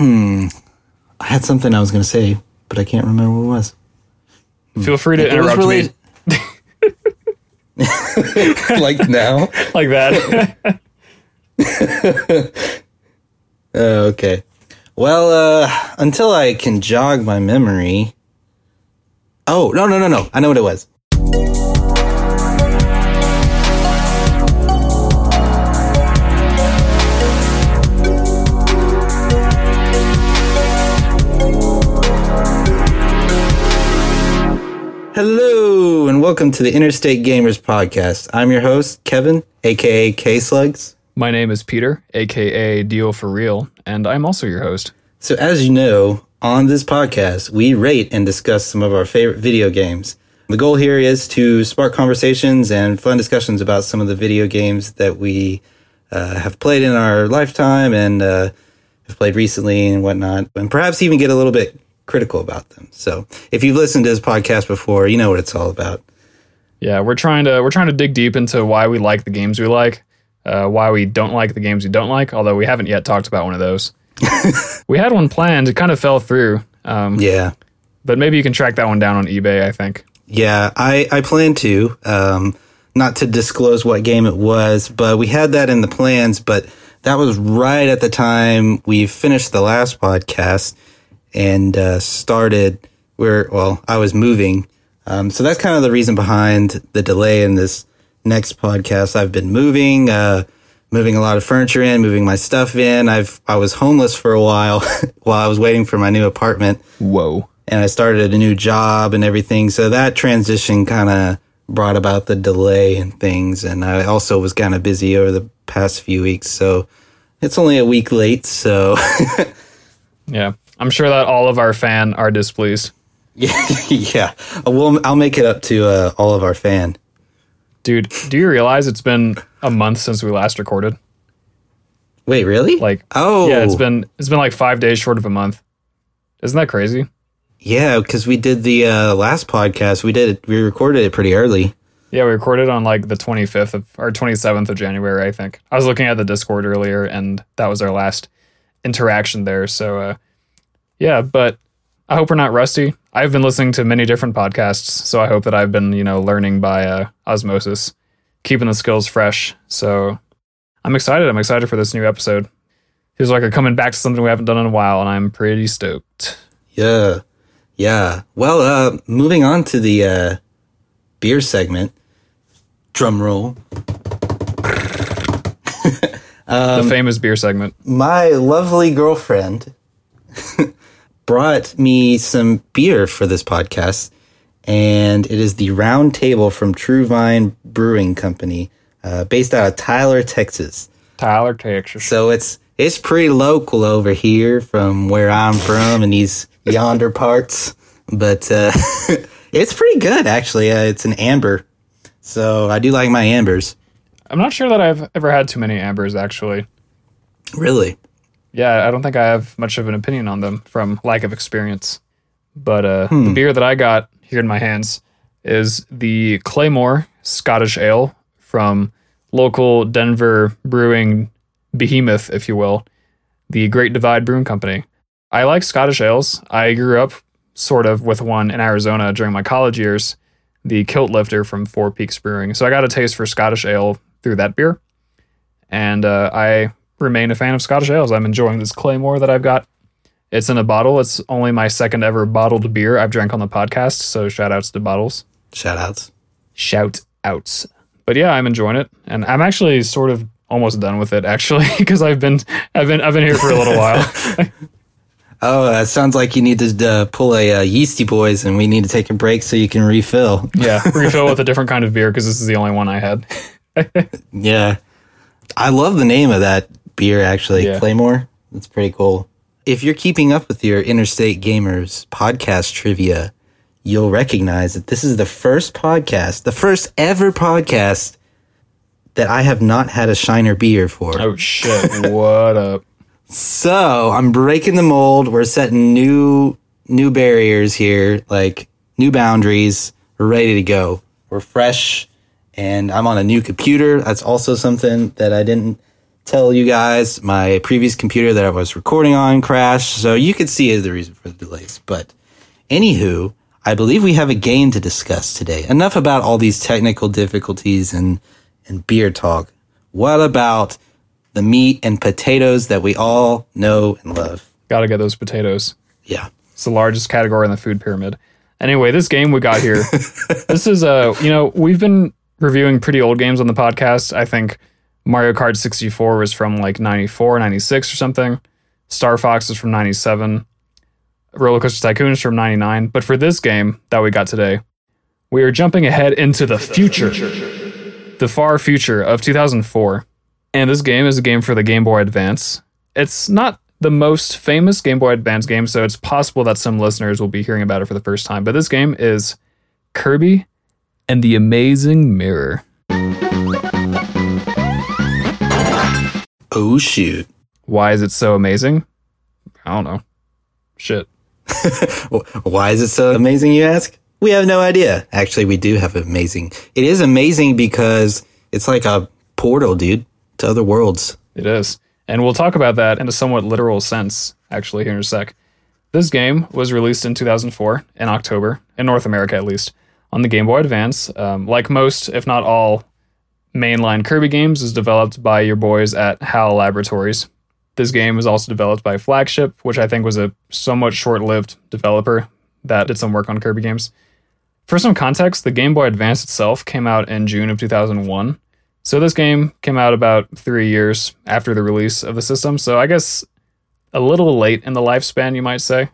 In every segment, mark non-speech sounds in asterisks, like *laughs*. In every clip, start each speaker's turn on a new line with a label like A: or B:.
A: I had something I was going to say, but I can't remember what it was.
B: Feel free to
A: It
B: interrupt
A: related-
B: me *laughs*
A: like now?
B: like that. *laughs*
A: Oh, okay. Well, uh, until I can jog my memory. Oh, no, no, no, no. I know what it was. Welcome to the Interstate Gamers Podcast. I'm your host, Kevin, aka K Slugs.
B: My name is Peter, aka Deal for Real, and I'm also your host.
A: So, as you know, on this podcast, we rate and discuss some of our favorite video games. The goal here is to spark conversations and fun discussions about some of the video games that we uh, have played in our lifetime and uh, have played recently and whatnot, and perhaps even get a little bit critical about them. So, if you've listened to this podcast before, you know what it's all about.
B: Yeah, we're trying to we're trying to dig deep into why we like the games we like, uh, why we don't like the games we don't like. Although we haven't yet talked about one of those. *laughs* we had one planned, it kind of fell through. Um,
A: Yeah.
B: but maybe you can track that one down on eBay. I think.
A: Yeah, I, I plan to. Um, not to disclose what game it was, but we had that in the plans. But that was right at the time we finished the last podcast and uh, started where, well, I was moving. Um, so that's kind of the reason behind the delay in this next podcast. I've been moving, uh, moving a lot of furniture in, moving my stuff in. I've I was homeless for a while *laughs* while I was waiting for my new apartment
B: Whoa.
A: and I started a new job and everything. So that transition kind of brought about the delay and things. And I also was kind of busy over the past few weeks. So it's only a week late. So *laughs*
B: Yeah, I'm sure that all of our fan are displeased. *laughs*
A: yeah, we'll, I'll make it up to uh, all of our fan.
B: Dude, do you realize it's been a month since we last recorded?
A: Wait, really?
B: Like,
A: oh,
B: yeah, it's been it's been like five days short of a month. Isn't that crazy?
A: yeah, because we did the uh, last podcast. We did it, we recorded it pretty early.
B: Yeah, we recorded on like the 25th of or 27th of January, I think. I was looking at the Discord earlier, and that was our last interaction there. So, uh, yeah, but I hope we're not rusty. I've been listening to many different podcasts, so I hope that I've been, you know, learning by uh, osmosis, keeping the skills fresh. So, I'm excited. I'm excited for this new episode. Feels like we're coming back to something we haven't done in a while, and I'm pretty stoked.
A: Yeah. Yeah. Well, uh, moving on to the uh, beer segment. Drum roll.
B: the famous beer segment.
A: my lovely girlfriend *laughs* brought me some beer for this podcast, and it is the Round Table from True Vine Brewing Company, uh, based out of Tyler, Texas.
B: Tyler Texas.
A: So it's it's pretty local over here from where I'm from and these yonder parts, but uh, *laughs* it's pretty good actually. Uh, it's an amber, so I do like my ambers.
B: I'm not sure that I've ever had too many ambers, actually.
A: Really,
B: yeah, I don't think I have much of an opinion on them from lack of experience. But uh, the beer that I got here in my hands is the Claymore Scottish Ale from local Denver brewing behemoth, if you will, the Great Divide Brewing Company. I like Scottish ales. I grew up sort of with one in Arizona during my college years, the Kilt Lifter from Four Peaks Brewing. So I got a taste for Scottish ale through that beer. And uh, I remain a fan of Scottish ales. I'm enjoying this Claymore that I've got. It's in a bottle. It's only my second ever bottled beer I've drank on the podcast. So shout outs to bottles.
A: shout outs.
B: Shout outs. But yeah, I'm enjoying it, and I'm actually sort of almost done with it actually *laughs* because I've been I've been I've been here for a little while. *laughs*
A: Oh, that sounds like you need to uh, pull a uh, Yeasty Boys, and we need to take a break so you can refill. *laughs*
B: yeah, refill with a different kind of beer because this is the only one I had.
A: Yeah, I love the name of that beer. Actually,
B: Yeah.
A: Claymore. That's pretty cool. If you're keeping up with your Interstate Gamers podcast trivia, you'll recognize that this is the first podcast, the first ever podcast that I have not had a Shiner beer for.
B: Oh shit! what up? *laughs*
A: So I'm breaking the mold. We're setting new new barriers here, like new boundaries. We're ready to go. We're fresh, and I'm on a new computer. That's also something that I didn't tell you guys my previous computer that I was recording on crashed, so you could see the reason for the delays. But anywho, I believe we have a game to discuss today. Enough about all these technical difficulties and, and beer talk. What about the meat and potatoes that we all know and love?
B: Gotta get those potatoes.
A: Yeah.
B: It's the largest category in the food pyramid. Anyway, this game we got here, *laughs* this is a, you know, we've been reviewing pretty old games on the podcast. I think Mario Kart 64 was from like 94, 96 or something. Star Fox is from 97. Roller Coaster Tycoon is from 99. But for this game that we got today, we are jumping ahead into the future, the far future of 2004. And this game is a game for the Game Boy Advance. It's not the most famous Game Boy Advance game, so it's possible that some listeners will be hearing about it for the first time. But this game is Kirby and the Amazing Mirror.
A: Oh, shoot.
B: Why is it so amazing? I don't know. Shit. *laughs*
A: Why is it so amazing, you ask? We have no idea. Actually, we do have amazing. It is amazing because it's like a portal, dude, to other worlds.
B: It is. And we'll talk about that in a somewhat literal sense, actually, here in a sec. This game was released in 2004, in October, in North America at least, on the Game Boy Advance. Um, like most, if not all, mainline Kirby games, is developed by your boys at HAL Laboratories. This game was also developed by Flagship, which I think was a somewhat short lived developer that did some work on Kirby games. For some context, the Game Boy Advance itself came out in June of 2001. So this game came out about three years after the release of the system. So I guess a little late in the lifespan, you might say.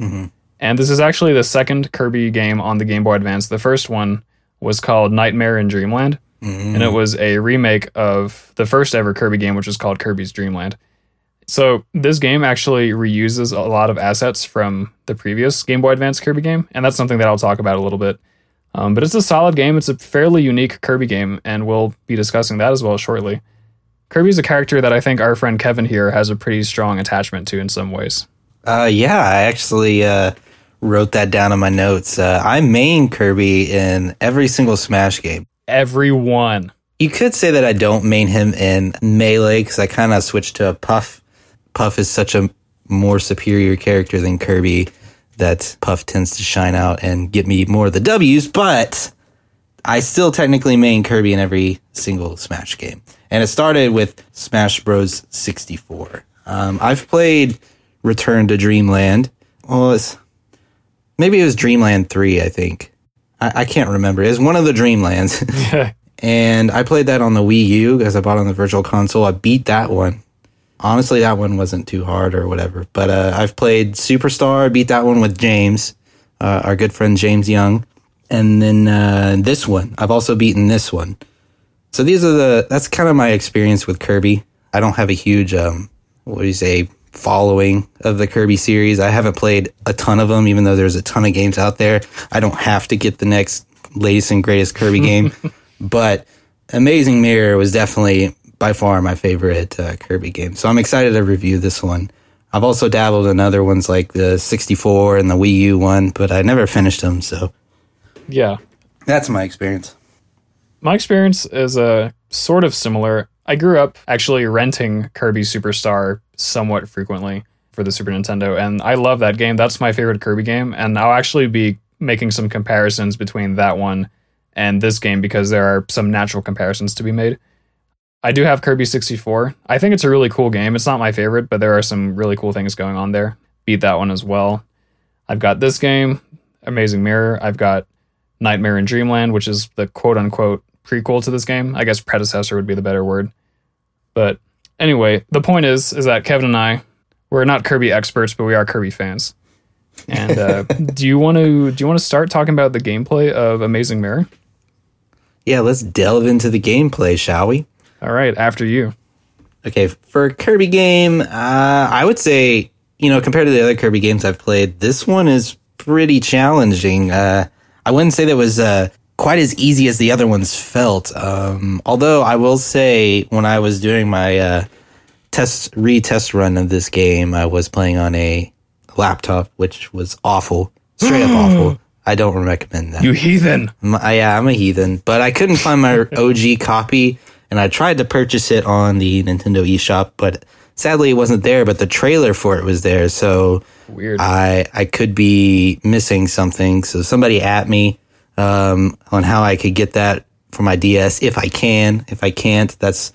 A: Mm-hmm.
B: And this is actually the second Kirby game on the Game Boy Advance. The first one was called Nightmare in Dreamland,
A: Mm-hmm.
B: and it was a remake of the first ever Kirby game, which was called Kirby's Dreamland. So this game actually reuses a lot of assets from the previous Game Boy Advance Kirby game, and that's something that I'll talk about a little bit. Um, but it's a solid game. It's a fairly unique Kirby game, and we'll be discussing that as well shortly. Kirby's a character that I think our friend Kevin here has a pretty strong attachment to in some ways.
A: Uh, yeah, I actually uh, wrote that down in my notes. Uh, I main Kirby in every single Smash game.
B: Everyone.
A: You could say that I don't main him in Melee because I kind of switched to a Puff. Puff is such a more superior character than Kirby that Puff tends to shine out and get me more of the W's, but I still technically main Kirby in every single Smash game. And it started with Smash Bros. 64. Um, I've played Return to Dreamland. Well, maybe it was Dreamland 3, I think. I, I can't remember. It was one of the Dreamlands. *laughs* *laughs* and I played that on the Wii U because I bought on the Virtual Console. I beat that one. Honestly, that one wasn't too hard or whatever. But uh, I've played Superstar, beat that one with James, uh, our good friend James Young, and then uh, this one. I've also beaten this one. So these are the. That's kind of my experience with Kirby. I don't have a huge, um, what do you say, following of the Kirby series. I haven't played a ton of them, even though there's a ton of games out there. I don't have to get the next latest and greatest Kirby *laughs* game, but Amazing Mirror was definitely by far my favorite uh, Kirby game. So I'm excited to review this one. I've also dabbled in other ones like the 64 and the Wii U one, but I never finished them. So
B: Yeah.
A: that's my experience.
B: My experience is uh, sort of similar. I grew up actually renting Kirby Superstar somewhat frequently for the Super Nintendo, and I love that game. That's my favorite Kirby game, and I'll actually be making some comparisons between that one and this game because there are some natural comparisons to be made. I do have Kirby 64. I think it's a really cool game. It's not my favorite, but there are some really cool things going on there. Beat that one as well. I've got this game, Amazing Mirror. I've got Nightmare in Dreamland, which is the quote unquote prequel to this game. I guess predecessor would be the better word. But anyway, the point is is that Kevin and I we're not Kirby experts, but we are Kirby fans. And uh, *laughs* do you want to do you want to start talking about the gameplay of Amazing Mirror?
A: Yeah, let's delve into the gameplay, shall we?
B: All right, after you.
A: Okay, for a Kirby game, uh, I would say, you know, compared to the other Kirby games I've played, this one is pretty challenging. Uh, I wouldn't say that was uh, quite as easy as the other ones felt. Um, although I will say, when I was doing my uh, test retest run of this game, I was playing on a laptop, which was awful, straight up *gasps* awful. I don't recommend that.
B: You heathen.
A: My, yeah, I'm a heathen, but I couldn't find my *laughs* OG copy, and I tried to purchase it on the Nintendo eShop, but sadly it wasn't there. But the trailer for it was there, so
B: Weird.
A: I I could be missing something. So somebody at me um, on how I could get that for my DS if I can. If I can't, that's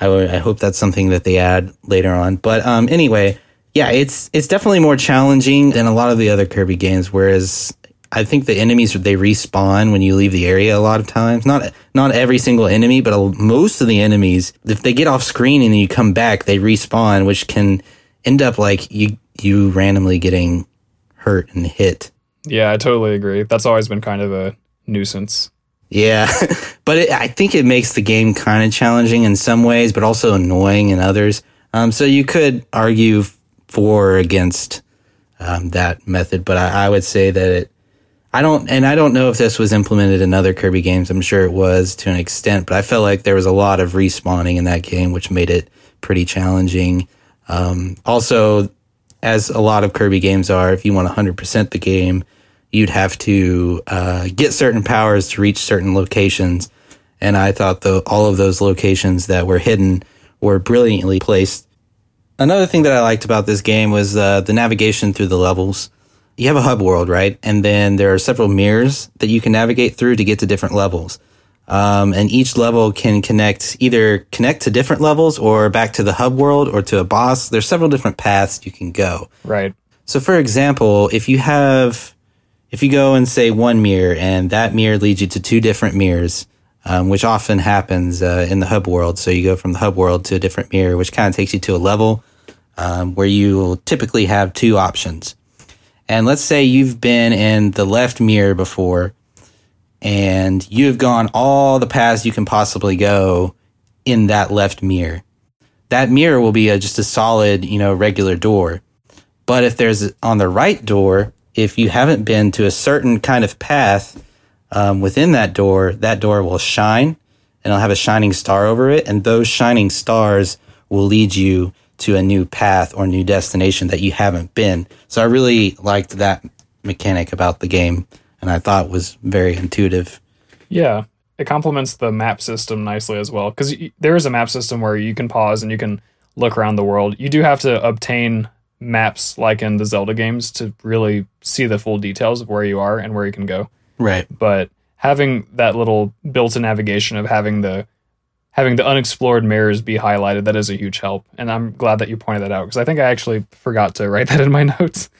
A: I hope that's something that they add later on. But um, anyway, yeah, it's it's definitely more challenging than a lot of the other Kirby games. Whereas I think the enemies they respawn when you leave the area a lot of times. Not not every single enemy, but most of the enemies, if they get off screen and you come back, they respawn, which can end up like you you randomly getting hurt and hit.
B: Yeah, I totally agree. That's always been kind of a nuisance.
A: Yeah, *laughs* but it, I think it makes the game kind of challenging in some ways, but also annoying in others. Um, so you could argue for or against um, that method, but I, I would say that it. I don't, and I don't know if this was implemented in other Kirby games. I'm sure it was to an extent, but I felt like there was a lot of respawning in that game, which made it pretty challenging. Um, also, as a lot of Kirby games are, if you want 100% the game, you'd have to uh, get certain powers to reach certain locations. And I thought the, all of those locations that were hidden were brilliantly placed. Another thing that I liked about this game was uh, the navigation through the levels. You have a hub world, right? And then there are several mirrors that you can navigate through to get to different levels. Um, and each level can connect either connect to different levels or back to the hub world or to a boss. There's several different paths you can go.
B: Right.
A: So, for example, if you have, if you go and say one mirror and that mirror leads you to two different mirrors, um, which often happens uh, in the hub world. So you go from the hub world to a different mirror, which kind of takes you to a level um, where you will typically have two options. And let's say you've been in the left mirror before and you've gone all the paths you can possibly go in that left mirror. That mirror will be a, just a solid, you know, regular door. But if there's on the right door, if you haven't been to a certain kind of path um, within that door, that door will shine and it'll have a shining star over it. And those shining stars will lead you to a new path or new destination that you haven't been. So I really liked that mechanic about the game and I thought was very intuitive.
B: Yeah, it complements the map system nicely as well because there is a map system where you can pause and you can look around the world. You do have to obtain maps like in the Zelda games to really see the full details of where you are and where you can go.
A: Right.
B: But having that little built-in navigation of having the having the unexplored mirrors be highlighted that is a huge help and i'm glad that you pointed that out because i think i actually forgot to write *laughs* that in my notes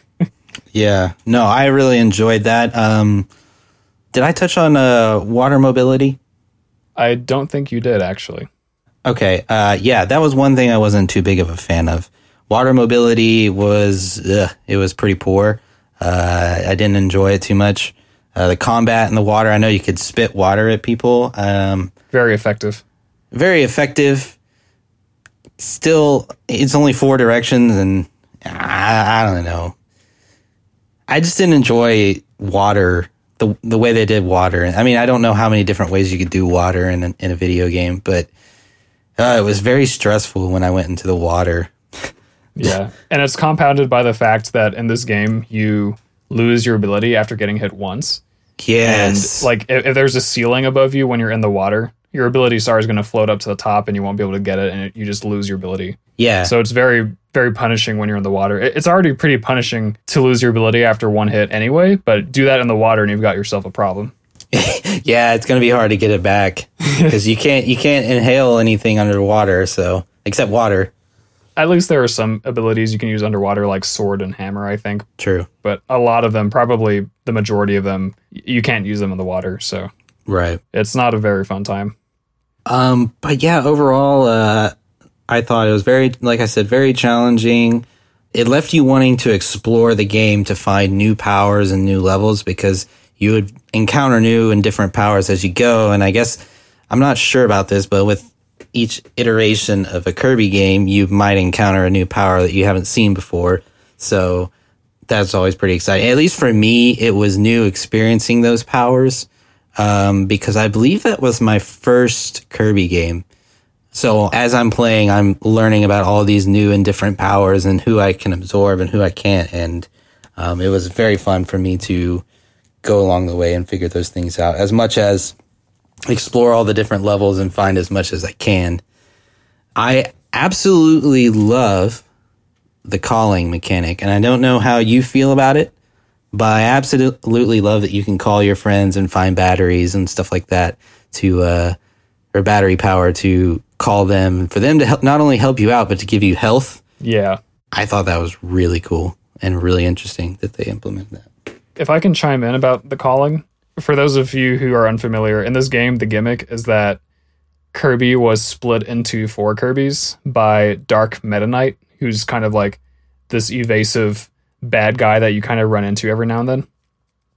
A: Yeah. No, I really enjoyed that. Um, did I touch on uh, water mobility?
B: i don't think you did actually
A: Okay. Uh, yeah, that was one thing I wasn't too big of a fan of. Water mobility was ugh, it was pretty poor. Uh, I didn't enjoy it too much. Uh, the combat in the water, I know you could spit water at people. Um,
B: very effective
A: very effective. Still, it's only four directions, and I, I don't know. I just didn't enjoy water the the way they did water. I mean, I don't know how many different ways you could do water in a, in a video game, but uh, it was very stressful when I went into the water. *laughs*
B: yeah and it's compounded by the fact that in this game you lose your ability after getting hit once
A: Yes,
B: and like if, if there's a ceiling above you when you're in the water your ability star is going to float up to the top and you won't be able to get it and it, you just lose your ability
A: yeah,
B: so it's very very punishing when you're in the water It- it's already pretty punishing to lose your ability after one hit anyway but do that in the water and you've got yourself a problem *laughs*
A: yeah. It's gonna be hard to get it back *laughs* because you can't you can't inhale anything underwater. So except water.
B: at least there are some abilities you can use underwater like sword and hammer i think
A: True.
B: but a lot of them probably the majority of them you can't use them in the water so
A: Right.
B: it's not a very fun time
A: Um, but yeah, overall, uh, I thought it was very, like I said, very challenging. It left you wanting to explore the game to find new powers and new levels because you would encounter new and different powers as you go. And I guess I'm not sure about this, but with each iteration of a Kirby game, you might encounter a new power that you haven't seen before. So that's always pretty exciting. At least for me, it was new experiencing those powers um, because I believe that was my first Kirby game. So as I'm playing, I'm learning about all these new and different powers and who I can absorb and who I can't. And um, it was very fun for me to go along the way and figure those things out. As much as explore all the different levels and find as much as I can. I absolutely love the calling mechanic, and I don't know how you feel about it, but I absolutely love that you can call your friends and find batteries and stuff like that to, uh, or battery power to call them for them to help not only help you out but to give you health.
B: Yeah.
A: I thought that was really cool and really interesting that they implemented that.
B: If I can chime in about the calling, for those of you who are unfamiliar, in this game, the gimmick is that Kirby was split into four Kirbys by Dark Meta Knight, who's kind of like this evasive bad guy that you kind of run into every now and then.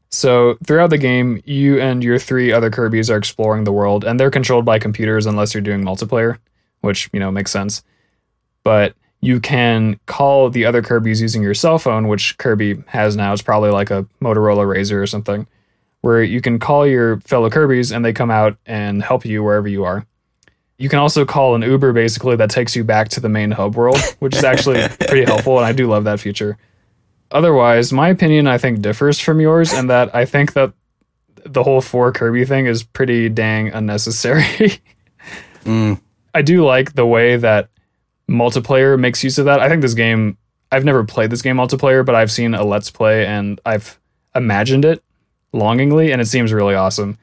B: So throughout the game, you and your three other Kirbys are exploring the world, and they're controlled by computers unless you're doing multiplayer, which you know makes sense. But you can call the other Kirbys using your cell phone, which Kirby has now. It's probably like a Motorola Razor or something, where you can call your fellow Kirbys and they come out and help you wherever you are. You can also call an Uber basically that takes you back to the main hub world, which is actually *laughs* pretty helpful, and I do love that feature. Otherwise, my opinion I think differs from yours, and that I think that the whole four Kirby thing is pretty dang unnecessary. *laughs*
A: Mm.
B: I do like the way that multiplayer makes use of that. I think this game, I've never played this game multiplayer, but I've seen a Let's Play and I've imagined it longingly, and it seems really awesome.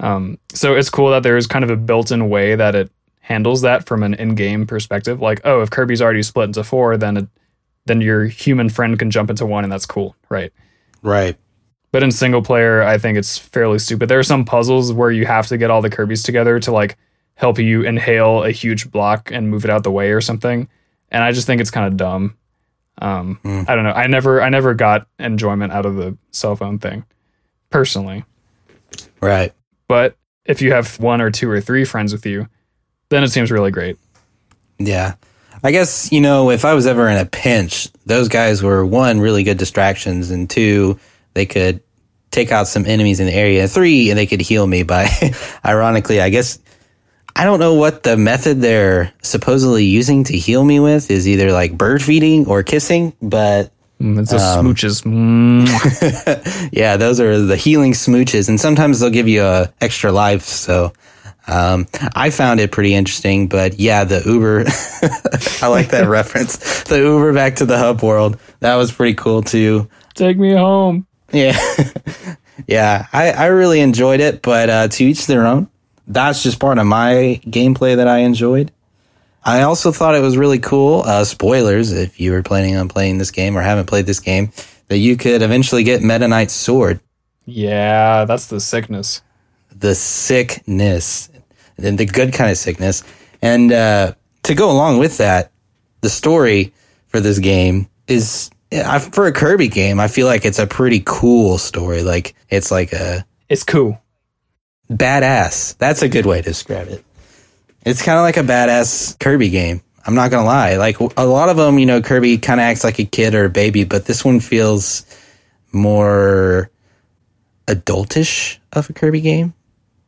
B: Um, so it's cool that there's kind of a built in way that it handles that from an in game perspective. Like, oh, if Kirby's already split into four, then it, then your human friend can jump into one, and that's cool, right?
A: Right.
B: But in single player, I think it's fairly stupid. There are some puzzles where you have to get all the Kirby's together to like help you inhale a huge block and move it out the way or something. And I just think it's kind of dumb. Um,
A: Mm.
B: I don't know. I never, I never got enjoyment out of the cell phone thing, personally.
A: Right.
B: But if you have one or two or three friends with you, then it seems really great.
A: Yeah. I guess, you know, if I was ever in a pinch, those guys were one, really good distractions, and two, they could take out some enemies in the area. Three, and they could heal me by, *laughs* ironically, I guess, I don't know what the method they're supposedly using to heal me with is either like bird feeding or kissing, but
B: Mm, It's the
A: Um,
B: smooches. *laughs* Mm.
A: yeah, those are the healing smooches, and sometimes they'll give you a extra life. So um, I found it pretty interesting. But yeah, the Uber, *laughs* I like that reference. The Uber back to the hub world that was pretty cool too.
B: Take me home.
A: Yeah, *laughs* yeah, I, I really enjoyed it. But uh, to each their own. That's just part of my gameplay that I enjoyed. I also thought it was really cool. Uh, spoilers, if you were planning on playing this game or haven't played this game, that you could eventually get Meta Knight's sword.
B: Yeah, that's the sickness.
A: the sickness and the good kind of sickness. And uh, to go along with that, the story for this game is I, for a Kirby game. I feel like it's a pretty cool story. Like it's like a
B: It's cool.
A: badass. That's a good way to describe it. It's kind of like a badass Kirby game. I'm not gonna lie. Like a lot of them, you know, Kirby kind of acts like a kid or a baby, but this one feels more adultish of a Kirby game.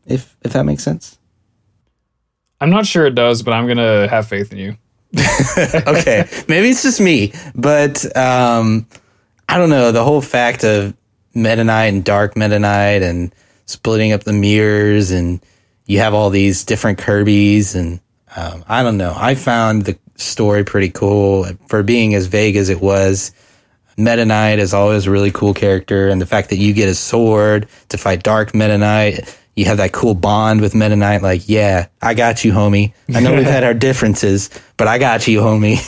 A: If if that makes sense.
B: I'm not sure it does, but I'm gonna have faith in you. *laughs*
A: okay, maybe it's just me, but um, I don't know. The whole fact of Meta Knight and Dark Meta Knight and splitting up the mirrors, and you have all these different Kirby's, and um, I don't know. I found the story pretty cool for being as vague as it was. Meta Knight is always a really cool character, and the fact that you get a sword to fight Dark Meta Knight, you have that cool bond with Meta Knight. Like, yeah, I got you, homie. I know we've had our *laughs* differences, but I got you, homie.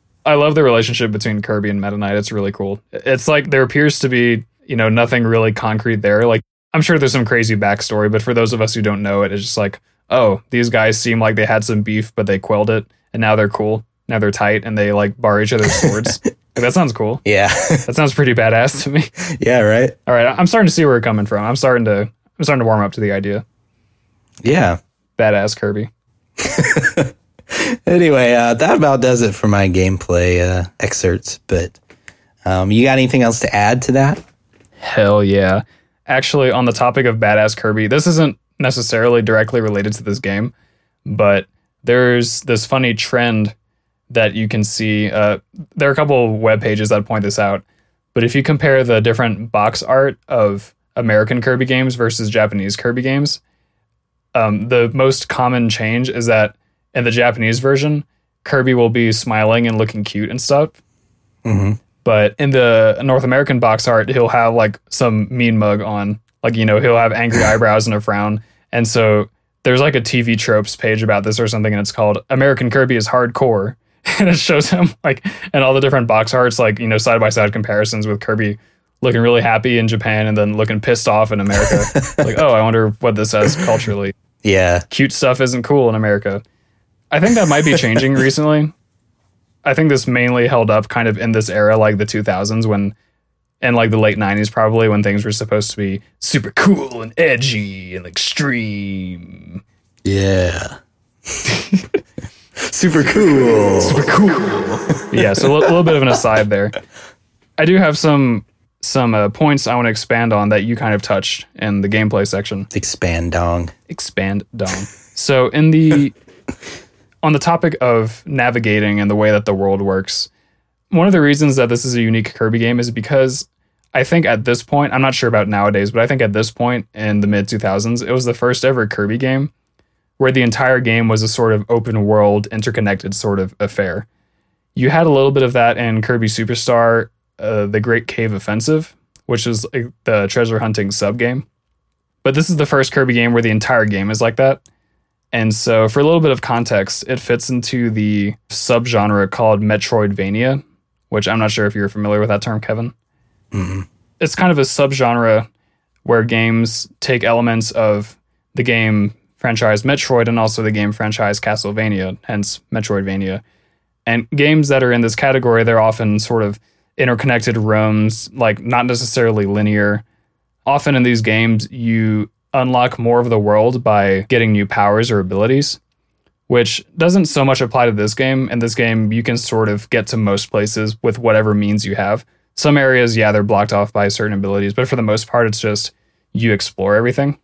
A: *laughs*
B: I love the relationship between Kirby and Meta Knight. It's really cool. It's like there appears to be, you know, nothing really concrete there. Like I'm sure there's some crazy backstory, but for those of us who don't know it, it's just like, oh, these guys seem like they had some beef, but they quelled it, and now they're cool. Now they're tight, and they like bar each other's swords. *laughs* like, that sounds cool.
A: yeah,
B: That sounds pretty badass to me.
A: yeah, right.
B: All right, I'm starting to see where we're coming from. I'm starting to, I'm starting to warm up to the idea.
A: Yeah.
B: Badass Kirby. *laughs*
A: Anyway, uh, that about does it for my gameplay uh, excerpts. But um, you got anything else to add to that?
B: Hell yeah. Actually, on the topic of badass Kirby, this isn't necessarily directly related to this game, but there's this funny trend that you can see. Uh, there are a couple of web pages that point this out, but if you compare the different box art of American Kirby games versus Japanese Kirby games, Um, the most common change is that in the Japanese version, Kirby will be smiling and looking cute and stuff.
A: hmm
B: But in the North American box art, he'll have like some mean mug on. Like, you know, he'll have angry *laughs* eyebrows and a frown. And so there's like a TV tropes page about this or something, and it's called American Kirby is Hardcore. *laughs* And it shows him like, and all the different box arts, like, you know, side by side comparisons with Kirby looking really happy in Japan and then looking pissed off in America. *laughs* like, oh, I wonder what this says culturally.
A: Yeah.
B: Cute stuff isn't cool in America. I think that might be changing *laughs* recently. I think this mainly held up kind of in this era, like the 2000s, when, and like the late 90s, probably, when things were supposed to be super cool and edgy and extreme.
A: Yeah. *laughs* Super cool.
B: Super cool. yeah, so a little bit of an aside there. I do have some some uh, points I want to expand on that you kind of touched in the gameplay section.
A: Expand dong.
B: expand dong. So in the *laughs* on the topic of navigating and the way that the world works, one of the reasons that this is a unique Kirby game is because I think at this point, I'm not sure about nowadays, but I think at this point in the mid 2000s, it was the first ever Kirby game where the entire game was a sort of open world, interconnected sort of affair. You had a little bit of that in Kirby Superstar, uh, The Great Cave Offensive, which is like, the treasure hunting sub game. But this is the first Kirby game where the entire game is like that. And so, for a little bit of context, it fits into the subgenre called Metroidvania, which I'm not sure if you're familiar with that term, Kevin.
A: Mm.
B: It's kind of a subgenre where games take elements of the game franchise Metroid and also the game franchise Castlevania, hence Metroidvania. And games that are in this category, they're often sort of interconnected realms, like not necessarily linear. Often in these games, you unlock more of the world by getting new powers or abilities, which doesn't so much apply to this game. In this game, you can sort of get to most places with whatever means you have. Some areas, yeah, they're blocked off by certain abilities, but for the most part, it's just you explore everything.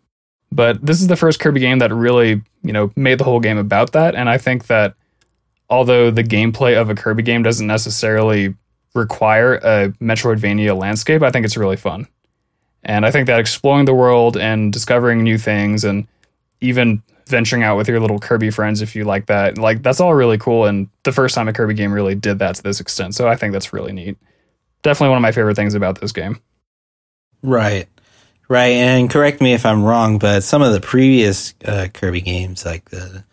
B: But this is the first Kirby game that really, you know, made the whole game about that. And I think that although the gameplay of a Kirby game doesn't necessarily require a Metroidvania landscape, I think it's really fun. And I think that exploring the world and discovering new things and even venturing out with your little Kirby friends if you like that, like that's all really cool. And the first time a Kirby game really did that to this extent. So I think that's really neat. Definitely one of my favorite things about this game.
A: Right. Right. And correct me if I'm wrong, but some of the previous uh, Kirby games, like the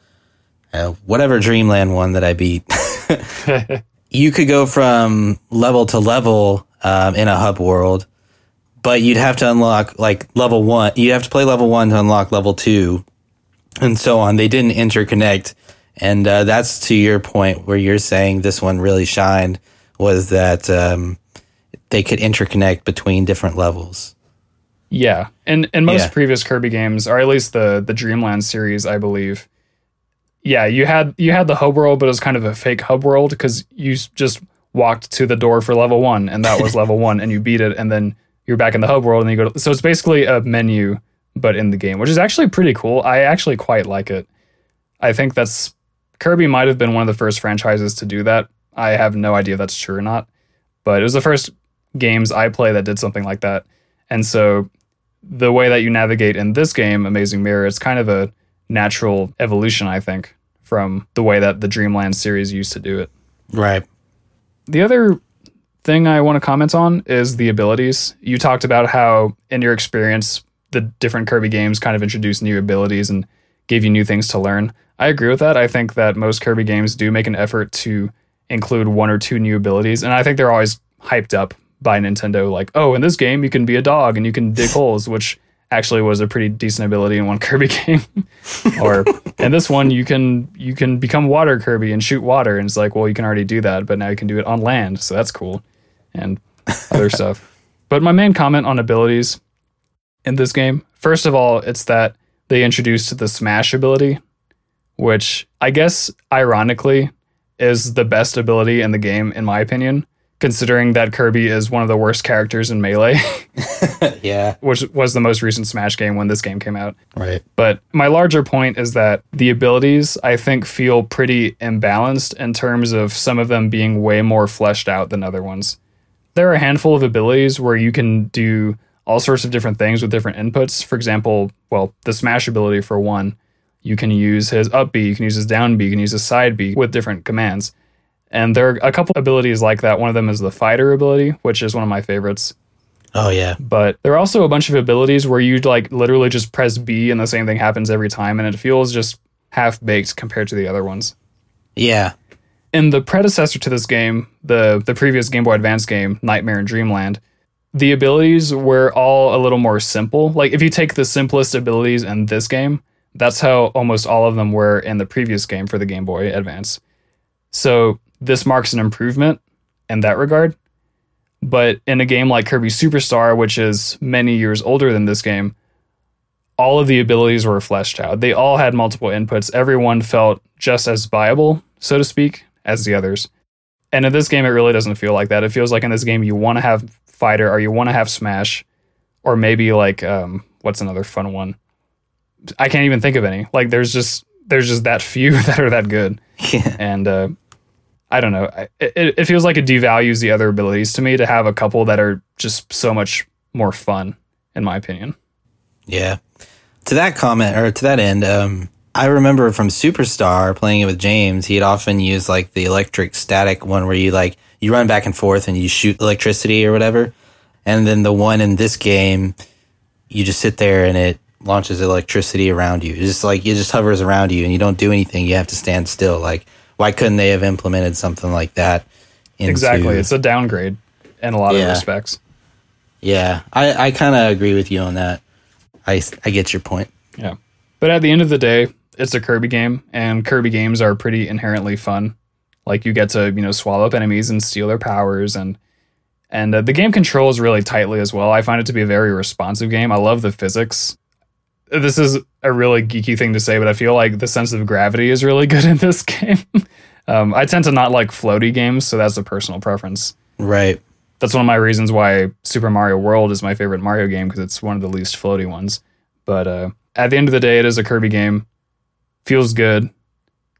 A: uh, whatever Dreamland one that I beat, *laughs* *laughs* you could go from level to level um, in a hub world, but you'd have to unlock like level one. You have to play level one to unlock level two, and so on. They didn't interconnect, and uh, that's to your point where you're saying this one really shined was that um, they could interconnect between different levels.
B: Yeah, and and most
A: Yeah.
B: previous Kirby games, or at least the the Dreamland series, I believe. Yeah, you had you had the hub world, but it was kind of a fake hub world because you just walked to the door for level one, and that was *laughs* level one, and you beat it, and then you're back in the hub world, and you go. To, so it's basically a menu, but in the game, which is actually pretty cool. I actually quite like it. I think that's Kirby might have been one of the first franchises to do that. I have no idea if that's true or not, but it was the first games I play that did something like that, and so the way that you navigate in this game, Amazing Mirror, it's kind of a natural evolution, I think, from the way that the Dreamland series used to do it.
A: Right.
B: The other thing I want to comment on is the abilities. You talked about how, in your experience, the different Kirby games kind of introduced new abilities and gave you new things to learn. I agree with that. I think that most Kirby games do make an effort to include one or two new abilities, and I think they're always hyped up by Nintendo. Like, oh, in this game you can be a dog and you can dig holes, which actually was a pretty decent ability in one *laughs* Kirby game. or in this one you can you can become water Kirby and shoot water, and it's like, well, you can already do that, but now you can do it on land, so that's cool, and other *laughs* stuff. But my main comment on abilities in this game, first of all, it's that they introduced the smash ability, which I guess ironically is the best ability in the game, in my opinion, considering that Kirby is one of the worst characters in Melee, *laughs* *laughs*
A: yeah.
B: which was the most recent Smash game when this game came out.
A: Right.
B: But my larger point is that the abilities, I think, feel pretty imbalanced in terms of some of them being way more fleshed out than other ones. There are a handful of abilities where you can do all sorts of different things with different inputs. For example, well, the smash ability for one, You can use his up B, you can use his down B, you can use his side B with different commands. And there are a couple abilities like that. One of them is the fighter ability, which is one of my favorites.
A: Oh yeah.
B: But there are also a bunch of abilities where you like literally just press B and the same thing happens every time and it feels just half baked compared to the other ones.
A: Yeah.
B: In the predecessor to this game, the the previous Game Boy Advance game, Nightmare in Dreamland, the abilities were all a little more simple. Like if you take the simplest abilities in this game, that's how almost all of them were in the previous game for the Game Boy Advance. So this marks an improvement in that regard. But in a game like Kirby Superstar, which is many years older than this game, all of the abilities were fleshed out. They all had multiple inputs. Everyone felt just as viable, so to speak, as the others. And in this game, it really doesn't feel like that. It feels like in this game, you want to have fighter or you want to have smash, or maybe like um, what's another fun one? I can't even think of any. Like there's just there's just that few *laughs* that are that good.
A: Yeah.
B: And uh, I don't know. It, it feels like it devalues the other abilities to me to have a couple that are just so much more fun, in my opinion.
A: Yeah. To that comment or to that end, um, I remember from Superstar playing it with James, he'd often use like the electric static one where you like you run back and forth and you shoot electricity or whatever. And then the one in this game, you just sit there and it launches electricity around you. It's just like it just hovers around you and you don't do anything. You have to stand still. Like why couldn't they have implemented something like that?
B: Into, exactly. It's a downgrade in a lot yeah. of respects.
A: Yeah. I, I kind of agree with you on that. I, I get your point.
B: Yeah. But at the end of the day, it's a Kirby game, and Kirby games are pretty inherently fun. Like you get to you know swallow up enemies and steal their powers, and and uh, the game controls really tightly as well. I find it to be a very responsive game. I love the physics. This is a really geeky thing to say, but I feel like the sense of gravity is really *laughs* good in this game. um, I tend to not like floaty games, so that's a personal preference.
A: Right.
B: That's one of my reasons why Super Mario World is my favorite Mario game because it's one of the least floaty ones. But uh, at the end of the day, it is a Kirby game feels good.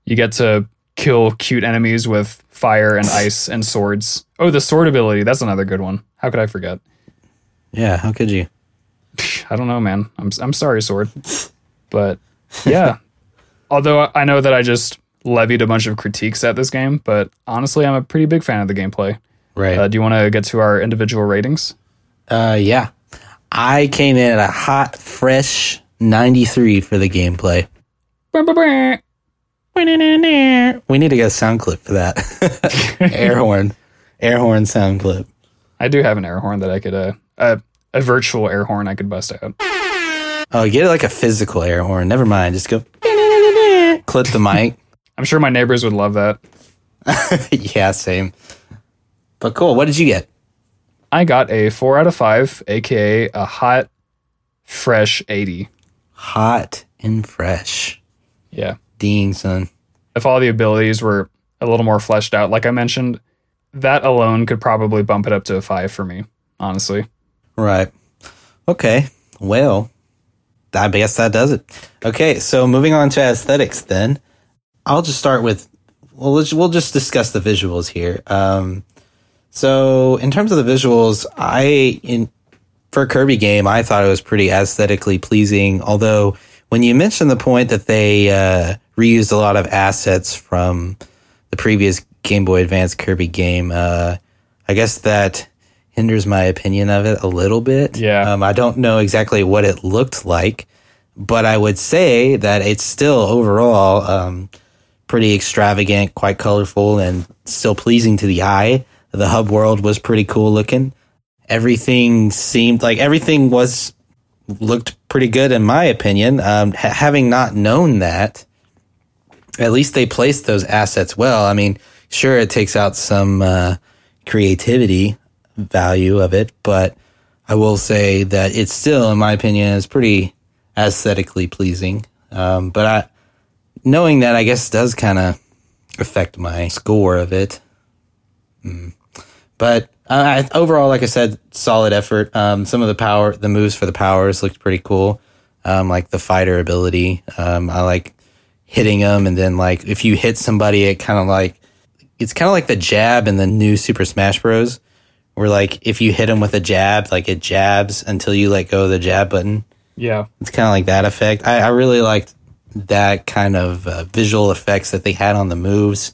B: You get to kill cute enemies with fire and *laughs* ice and swords. Oh, the sword ability. That's another good one. How could I forget?
A: Yeah, how could you?
B: I don't know, man. I'm I'm sorry, sword. But yeah. *laughs* Although I know that I just levied a bunch of critiques at this game, but honestly, I'm a pretty big fan of the gameplay.
A: Right.
B: Uh, do you want to get to our individual ratings?
A: Uh, yeah. I came in at a hot, fresh 93 for the gameplay. We need to get a sound clip for that. *laughs* air horn. Air horn sound clip.
B: I do have an air horn that I could, uh, a, a virtual air horn I could bust out.
A: Oh, get it like a physical air horn. Never mind. Just go clip the mic. *laughs*
B: I'm sure my neighbors would love that.
A: yeah, same. But cool. What did you get?
B: I got a four out of five, aka a hot, fresh 80.
A: Hot and fresh.
B: Yeah.
A: Ding, son.
B: If all the abilities were a little more fleshed out, like I mentioned, that alone could probably bump it up to a five for me, honestly.
A: Right. Okay. Well, I guess that does it. Okay. So moving on to aesthetics then. I'll just start with, well, we'll just discuss the visuals here. Um, so in terms of the visuals, I, in, for Kirby game, I thought it was pretty aesthetically pleasing, although when you mentioned the point that they uh, reused a lot of assets from the previous Game Boy Advance Kirby game, uh, I guess that hinders my opinion of it a little bit.
B: Yeah.
A: Um, I don't know exactly what it looked like, but I would say that it's still overall um, pretty extravagant, quite colorful, and still pleasing to the eye. The hub world was pretty cool looking. Everything seemed like everything was looked pretty good in my opinion. Um, ha- having not known that, at least they placed those assets well. I mean, sure, it takes out some uh, creativity value of it, but I will say that it's still, in my opinion, is pretty aesthetically pleasing. Um, but I, knowing that, I guess does kind of affect my score of it. Mm. But uh, overall, like I said, solid effort. Um, some of the power, the moves for the powers looked pretty cool. Um, like the fighter ability. Um, I like hitting them, and then like if you hit somebody, it kind of like it's kind of like the jab in the new Super Smash Bros. Where like if you hit them with a jab, like it jabs until you let go of the jab button.
B: Yeah,
A: it's kind of like that effect. I, I really liked that kind of uh, visual effects that they had on the moves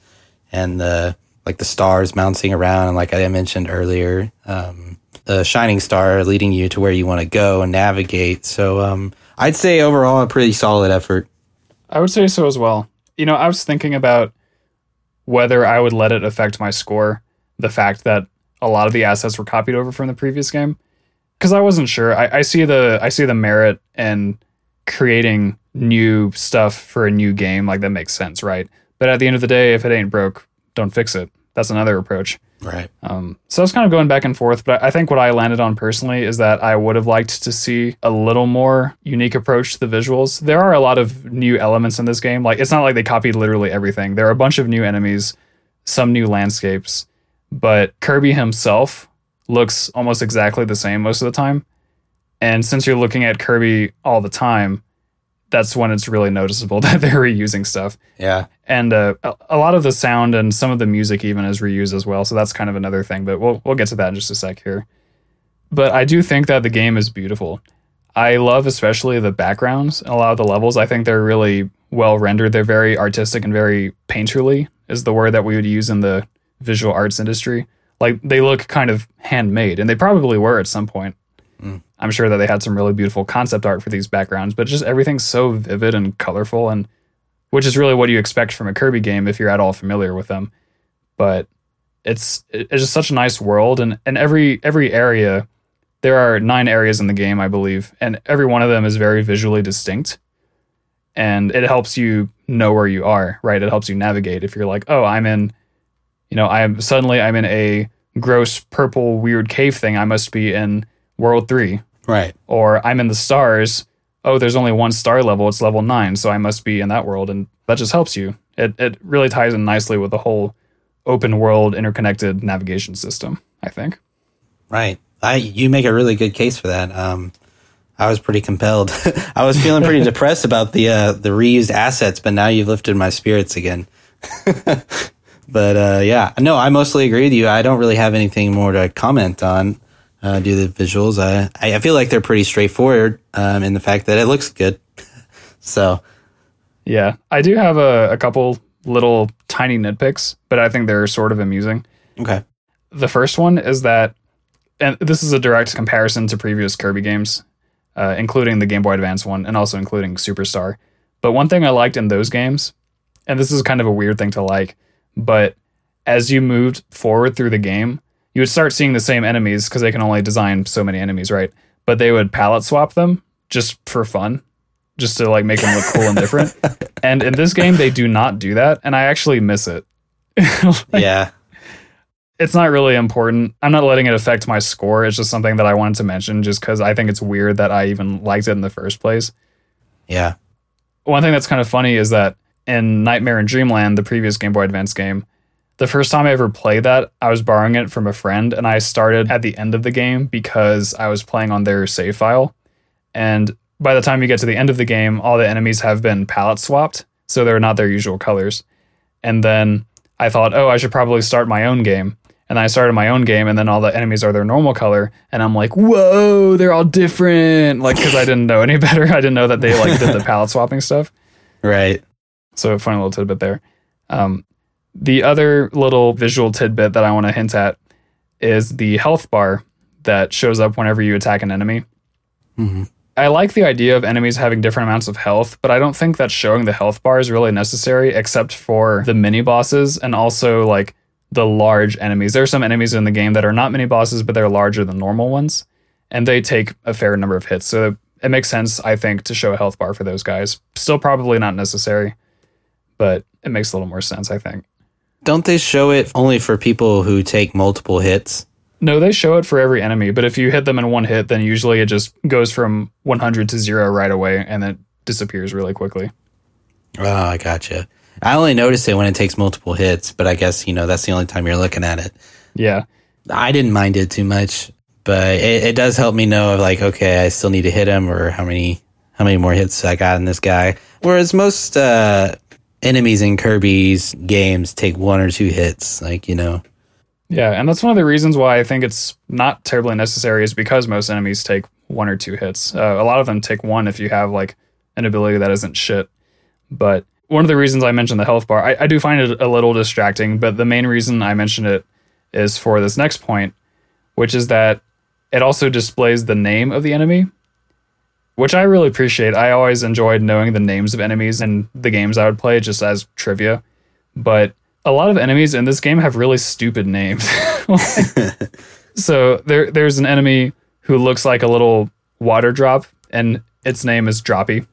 A: and the like the stars bouncing around and like I mentioned earlier, um, the shining star leading you to where you want to go and navigate. So um, I'd say overall a pretty solid effort.
B: I would say so as well. You know, I was thinking about whether I would let it affect my score, the fact that a lot of the assets were copied over from the previous game. Because I wasn't sure. I, I see the I see the merit in creating new stuff for a new game, like that makes sense, right? But at the end of the day, if it ain't broke, don't fix it. That's another approach.
A: Right.
B: Um, so I was kind of going back and forth, but I think what I landed on personally is that I would have liked to see a little more unique approach to the visuals. There are a lot of new elements in this game. Like it's not like they copied literally everything. There are a bunch of new enemies, some new landscapes, but Kirby himself looks almost exactly the same most of the time. And since you're looking at Kirby all the time, that's when it's really noticeable *laughs* that they're reusing stuff.
A: Yeah.
B: And uh, a, lot of the sound and some of the music even is reused as well. So that's kind of another thing, but we'll we'll get to that in just a sec here. But I do think that the game is beautiful. I love especially the backgrounds in a lot of the levels. I think they're really well rendered. They're very artistic and very painterly is the word that we would use in the visual arts industry. Like they look kind of handmade, and they probably were at some point.
A: Mm.
B: I'm sure that they had some really beautiful concept art for these backgrounds, but just everything's so vivid and colorful, and which is really what you expect from a Kirby game if you're at all familiar with them. But it's it's just such a nice world, and and every every area, there are nine areas in the game, I believe, and every one of them is very visually distinct, and it helps you know where you are. Right, it helps you navigate. If you're like, oh, I'm in, you know, I'm suddenly I'm in a gross purple weird cave thing. I must be in World 3.
A: Right.
B: Or I'm in the stars. Oh, there's only one star level. It's level 9, so I must be in that world and that just helps you. It it really ties in nicely with the whole open world interconnected navigation system, I think.
A: Right. I you make a really good case for that. Um I was pretty compelled. *laughs* I was feeling pretty *laughs* depressed about the uh, the reused assets, but now you've lifted my spirits again. *laughs* but uh, yeah, no, I mostly agree with you. I don't really have anything more to comment on uh, do the visuals. I I feel like they're pretty straightforward um, in the fact that it looks good. *laughs* so
B: yeah, I do have a, a couple little tiny nitpicks, but I think they're sort of amusing.
A: Okay.
B: The first one is that, and this is a direct comparison to previous Kirby games, uh, including the Game Boy Advance one and also including Superstar. But one thing I liked in those games, and this is kind of a weird thing to like, but as you moved forward through the game, you would start seeing the same enemies because they can only design so many enemies, right? But they would palette swap them just for fun, just to like make them look cool and different. *laughs* And in this game, they do not do that, and I actually miss it. *laughs*
A: like, yeah,
B: it's not really important. I'm not letting it affect my score. It's just something that I wanted to mention, just because I think it's weird that I even liked it in the first place.
A: Yeah.
B: One thing that's kind of funny is that in Nightmare in Dreamland, the previous Game Boy Advance game, the first time I ever played that, I was borrowing it from a friend and I started at the end of the game because I was playing on their save file. And by the time you get to the end of the game, all the enemies have been palette swapped, so they're not their usual colors. And then I thought, oh, I should probably start my own game. And I started my own game, and then all the enemies are their normal color, and I'm like, whoa, they're all different. Like, because I didn't know any *laughs* better, I didn't know that they like did the palette swapping stuff.
A: Right.
B: So, a funny little tidbit there. Um, the other little visual tidbit that I want to hint at is the health bar that shows up whenever you attack an enemy.
A: Mm-hmm.
B: I like the idea of enemies having different amounts of health, but I don't think that showing the health bar is really necessary except for the mini bosses and also like the large enemies. There are some enemies in the game that are not mini bosses, but they're larger than normal ones, and they take a fair number of hits. So it makes sense, I think, to show a health bar for those guys. Still probably not necessary, but it makes a little more sense, I think.
A: Don't they show it only for people who take multiple hits?
B: No, they show it for every enemy, but if you hit them in one hit, then usually it just goes from 100 to 0 right away and then disappears really quickly.
A: Oh, I gotcha. I only notice it when it takes multiple hits, but I guess, you know, that's the only time you're looking at it.
B: Yeah.
A: I didn't mind it too much, but it, it does help me know of like, okay, I still need to hit him or how many how many more hits I got in this guy. Whereas most uh, enemies in Kirby's games take one or two hits, like, you know.
B: Yeah, and that's one of the reasons why I think it's not terribly necessary is because most enemies take one or two hits. Uh, a lot of them take one if you have like an ability that isn't shit. But one of the reasons I mentioned the health bar, I, I do find it a little distracting, but the main reason I mentioned it is for this next point, which is that it also displays the name of the enemy, which I really appreciate. I always enjoyed knowing the names of enemies in the games I would play just as trivia. But a lot of enemies in this game have really stupid names. *laughs* so there there's an enemy who looks like a little water drop and its name is Droppy.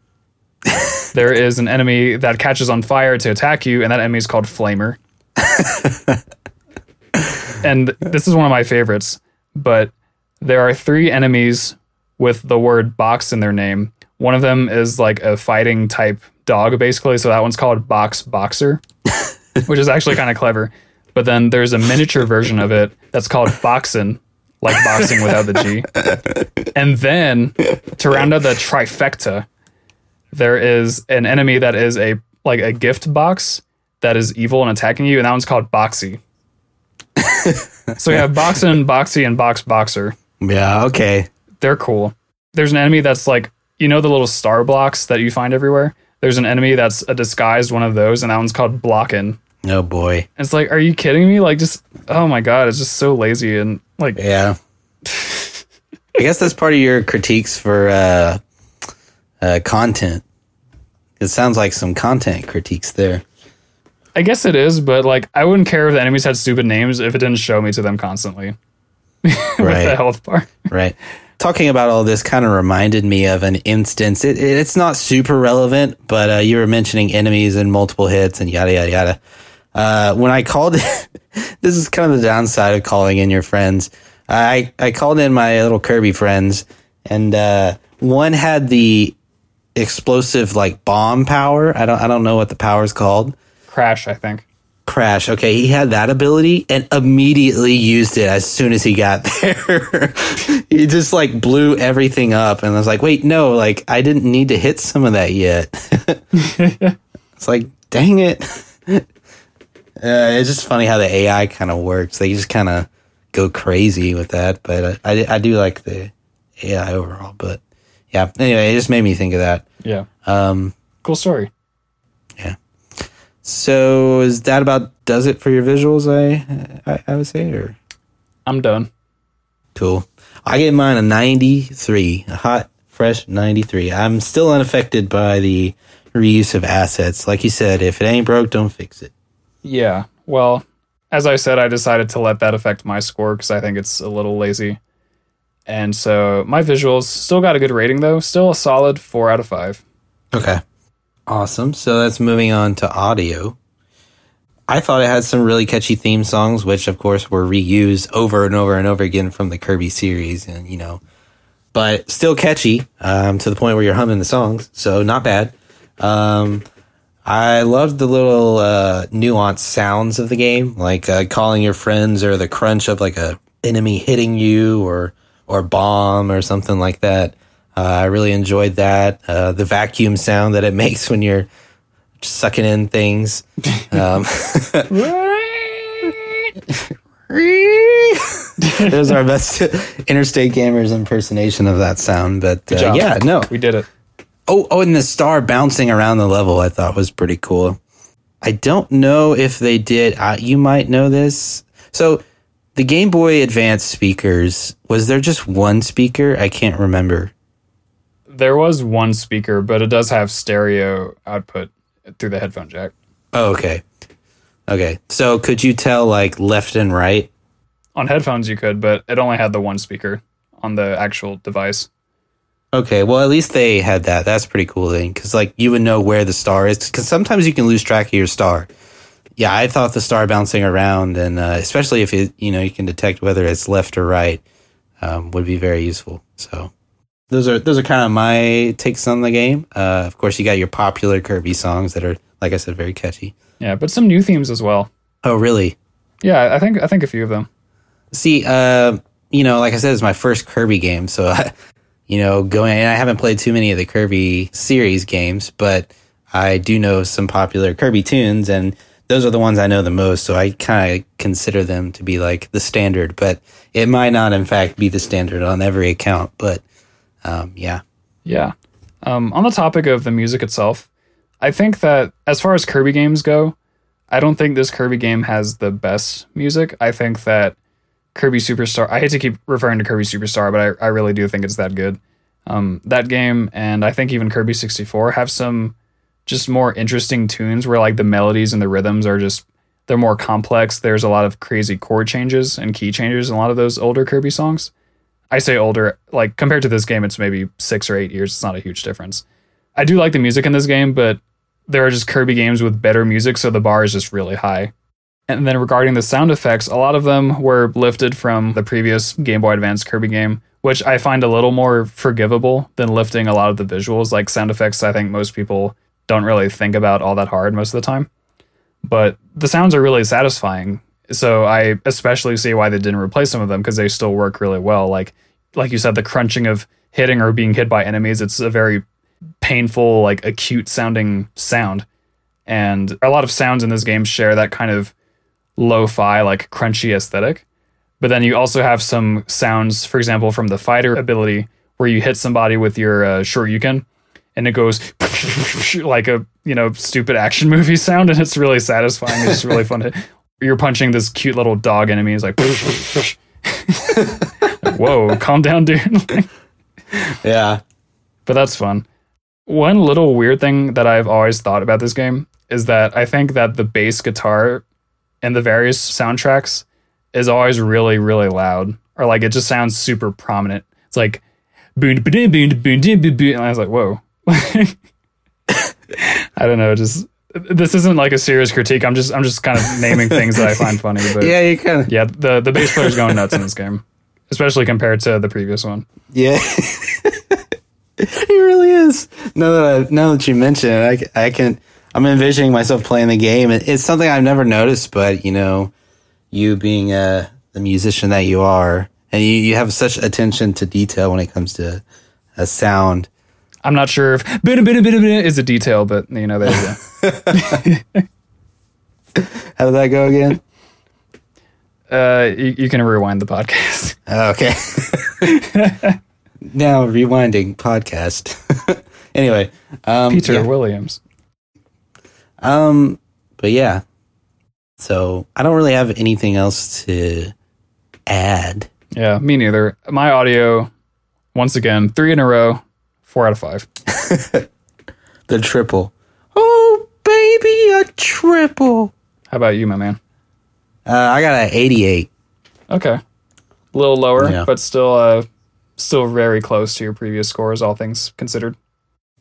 B: *laughs* there is an enemy that catches on fire to attack you and that enemy is called Flamer. *laughs* and this is one of my favorites, but there are three enemies with the word box in their name. One of them is like a fighting type dog, basically. So that one's called Box Boxer, *laughs* which is actually kind of clever. But then there's a miniature version of it that's called Boxin, like boxing without the G. And then to round out the trifecta, there is an enemy that is a like a gift box that is evil and attacking you, and that one's called Boxy. *laughs* so you have Boxin, Boxy, and Box Boxer.
A: Yeah, okay.
B: They're cool. There's an enemy that's like you know the little star blocks that you find everywhere. There's an enemy that's a disguised one of those, and that one's called Blockin.
A: Oh boy.
B: It's like, are you kidding me? Like, just oh my god, it's just so lazy and like
A: Yeah. *laughs* I guess that's part of your critiques for uh, uh, content. It sounds like some content critiques there.
B: I guess it is, but like I wouldn't care if the enemies had stupid names if it didn't show me to them constantly. *laughs* With the health bar.
A: right. Talking about all this kind of reminded me of an instance. It, it's not super relevant, but uh, you were mentioning enemies and multiple hits and yada yada yada. Uh, when I called, *laughs* this is kind of the downside of calling in your friends. I I called in my little Kirby friends, and uh, one had the explosive like bomb power. I don't I don't know what the power is called.
B: Crash, I think.
A: Crash. Okay, he had that ability and immediately used it as soon as he got *laughs* there. he just like blew everything up, and I was like, "Wait, no! Like I didn't need to hit some of that yet." *laughs* it's like, dang it. *laughs* uh, it's just funny how the AI kind of works. They just kind of go crazy with that, but uh, I I do like the AI overall. But yeah, anyway, it just made me think of that.
B: Yeah.
A: Um,
B: Cool story.
A: So is that about does it for your visuals? I I, I would say or
B: I'm done.
A: cool. I gave mine a ninety three, a hot fresh ninety three. I'm still unaffected by the reuse of assets. Like you said, if it ain't broke, don't fix it.
B: Yeah. Well, as I said, I decided to let that affect my score because I think it's a little lazy. And so my visuals still got a good rating though. Still a solid four out of five.
A: Okay. Awesome. So that's moving on to audio. I thought it had some really catchy theme songs, which of course were reused over and over and over again from the Kirby series, and you know, but still catchy um, to the point where you're humming the songs. So not bad. Um, I loved the little uh, nuanced sounds of the game, like uh, calling your friends or the crunch of like a enemy hitting you or or bomb or something like that. Uh, I really enjoyed that. Uh, the vacuum sound that it *laughs* makes when you're sucking in things. Um, *laughs* There's our best *laughs* interstate gamers impersonation of that sound. But uh, yeah, no.
B: We did it.
A: Oh, oh, and the star bouncing around the level I thought was pretty cool. I don't know if they did. Uh, you might know this. So, the Game Boy Advance speakers, was there just one speaker? I can't remember.
B: There was one speaker, but it does have stereo output through the headphone jack.
A: Oh, okay. Okay. So, could you tell like left and right?
B: On headphones, you could, but it only had the one speaker on the actual device.
A: Okay, well, at least they had that. That's pretty cool thing because, like, you would know where the star is. Because sometimes you can lose track of your star. Yeah, I thought the star bouncing around, and uh, especially if it, you know, you can detect whether it's left or right, um, would be very useful. So, those are those are kind of my takes on the game. Uh, of course, you got your popular Kirby songs that are, like I said, very catchy.
B: Yeah, but some new themes as well.
A: Oh, really?
B: Yeah, I think I think a few of them.
A: See, uh, you know, like I said, it's my first Kirby game, so I, *laughs* you know, going. And I haven't played too many of the Kirby series games, but I do know some popular Kirby tunes, and those are the ones I know the most. So I kind of consider them to be like the standard, but it might not, in fact, be the standard on every account. But um, yeah,
B: Yeah. Um, on the topic of the music itself, I think that as far as Kirby games go, I don't think this Kirby game has the best music. I think that Kirby Superstar. I hate to keep referring to Kirby Superstar, but I, I really do think it's that good. Um, that game and I think even Kirby 64 have some just more interesting tunes where like the melodies and the rhythms are just they're more complex. There's a lot of crazy chord changes and key changes in a lot of those older Kirby songs. I say older, like compared to this game, it's maybe six or eight years. It's not a huge difference. I do like the music in this game, but there are just Kirby games with better music, so the bar is just really high. And then regarding the sound effects, a lot of them were lifted from the previous Game Boy Advance Kirby game, which I find a little more forgivable than lifting a lot of the visuals. Like sound effects, I think most people don't really think about all that hard most of the time. But the sounds are really satisfying. So I especially see why they didn't replace some of them because they still work really well. Like like you said, the crunching of hitting or being hit by enemies, it's a very painful, like acute sounding sound. And a lot of sounds in this game share that kind of lo-fi, like crunchy aesthetic. But then you also have some sounds, for example, from the fighter ability where you hit somebody with your uh, Shoryuken and it goes *laughs* like a you know stupid action movie *laughs* sound and it's really satisfying it's really fun to you're punching this cute little dog enemy it's like *laughs* whoa calm down dude *laughs*
A: Yeah.
B: but that's fun one little weird thing that i've always thought about this game is that i think that the bass guitar in the various soundtracks is always really really loud or like it just sounds super prominent it's like boom boom boom boom boom boom boom and i was like whoa *laughs* I don't know. Just this isn't like a serious critique. I'm just I'm just kind of *laughs* naming things that I find funny. But
A: Yeah, you kind of.
B: yeah, the the bass player's going nuts in this game, especially compared to the previous one.
A: Yeah. *laughs* he really is. Now that I, now that you mention it, I, I can. I'm envisioning myself playing the game. It- It's something I've never noticed, but you know, you being a the musician that you are, and you, you have such attention to detail when it comes to a sound.
B: I'm not sure if bit bit bit bit is a detail, but you know there you go. *laughs* *laughs*
A: How did that go again?
B: Uh, you, you can rewind the podcast. *laughs*
A: Okay. now rewinding podcast. anyway, um,
B: Peter
A: yeah.
B: Williams.
A: Um, but yeah. So I don't really have anything else to add.
B: Yeah, me neither. My audio, once again, three in a row, four out of five. *laughs*
A: The triple. Oh, baby, a triple.
B: How about you, my man?
A: Uh, I got an 88.
B: Okay, a little lower,
A: Yeah.
B: but still, uh, still very close to your previous scores, all things considered.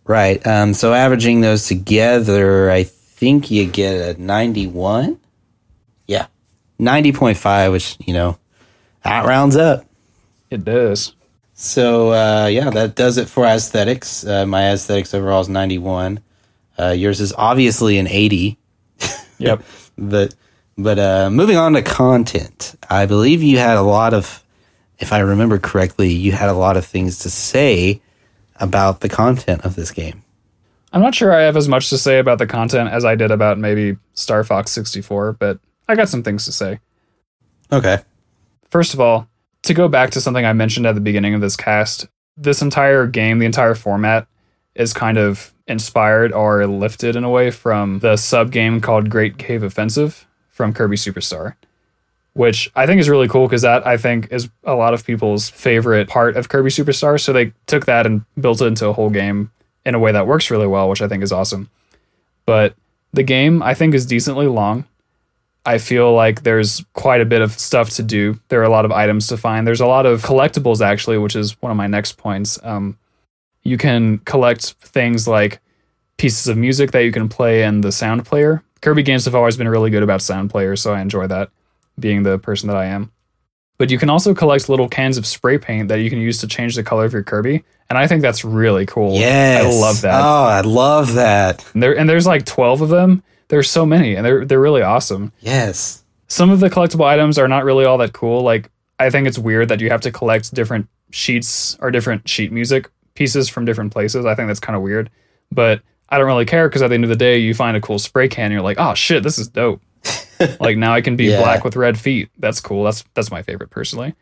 A: Right. Um, so averaging those together, I think you get a 91. Yeah. 90.5, which, you know, that rounds up.
B: It does.
A: So uh, yeah, that does it for aesthetics. Uh, my aesthetics overall is 91. Uh, yours is obviously an 80. *laughs*
B: Yep.
A: But but uh, moving on to content, I believe you had a lot of, if I remember correctly, you had a lot of things to say about the content of this game.
B: I'm not sure I have as much to say about the content as I did about maybe Star Fox 64, but I got some things to say.
A: Okay.
B: First of all, to go back to something I mentioned at the beginning of this cast, this entire game, the entire format, is kind of inspired or lifted in a way from the sub game called Great Cave Offensive from Kirby Superstar, which I think is really cool because that I think is a lot of people's favorite part of Kirby Superstar. So they took that and built it into a whole game in a way that works really well, which I think is awesome. But the game I think is decently long. I feel like there's quite a bit of stuff to do. There are a lot of items to find. There's a lot of collectibles, actually, which is one of my next points. Um, you can collect things like pieces of music that you can play in the sound player. Kirby games have always been really good about sound players, so I enjoy that, being the person that I am. But you can also collect little cans of spray paint that you can use to change the color of your Kirby, and I think that's really cool.
A: Yes.
B: I love that.
A: Oh, I love that.
B: And there and there's like 12 of them. There's so many, and they're they're really awesome
A: Yes.
B: some of the collectible items are not really all that cool. Like I think it's weird that you have to collect different sheets or different sheet music pieces from different places. I think that's kind of weird, but I don't really care because at the end of the day, you find a cool spray can, and you're like, oh shit, this is dope. *laughs* like now I can be
A: Yeah.
B: black with red feet. That's cool. That's that's my favorite personally.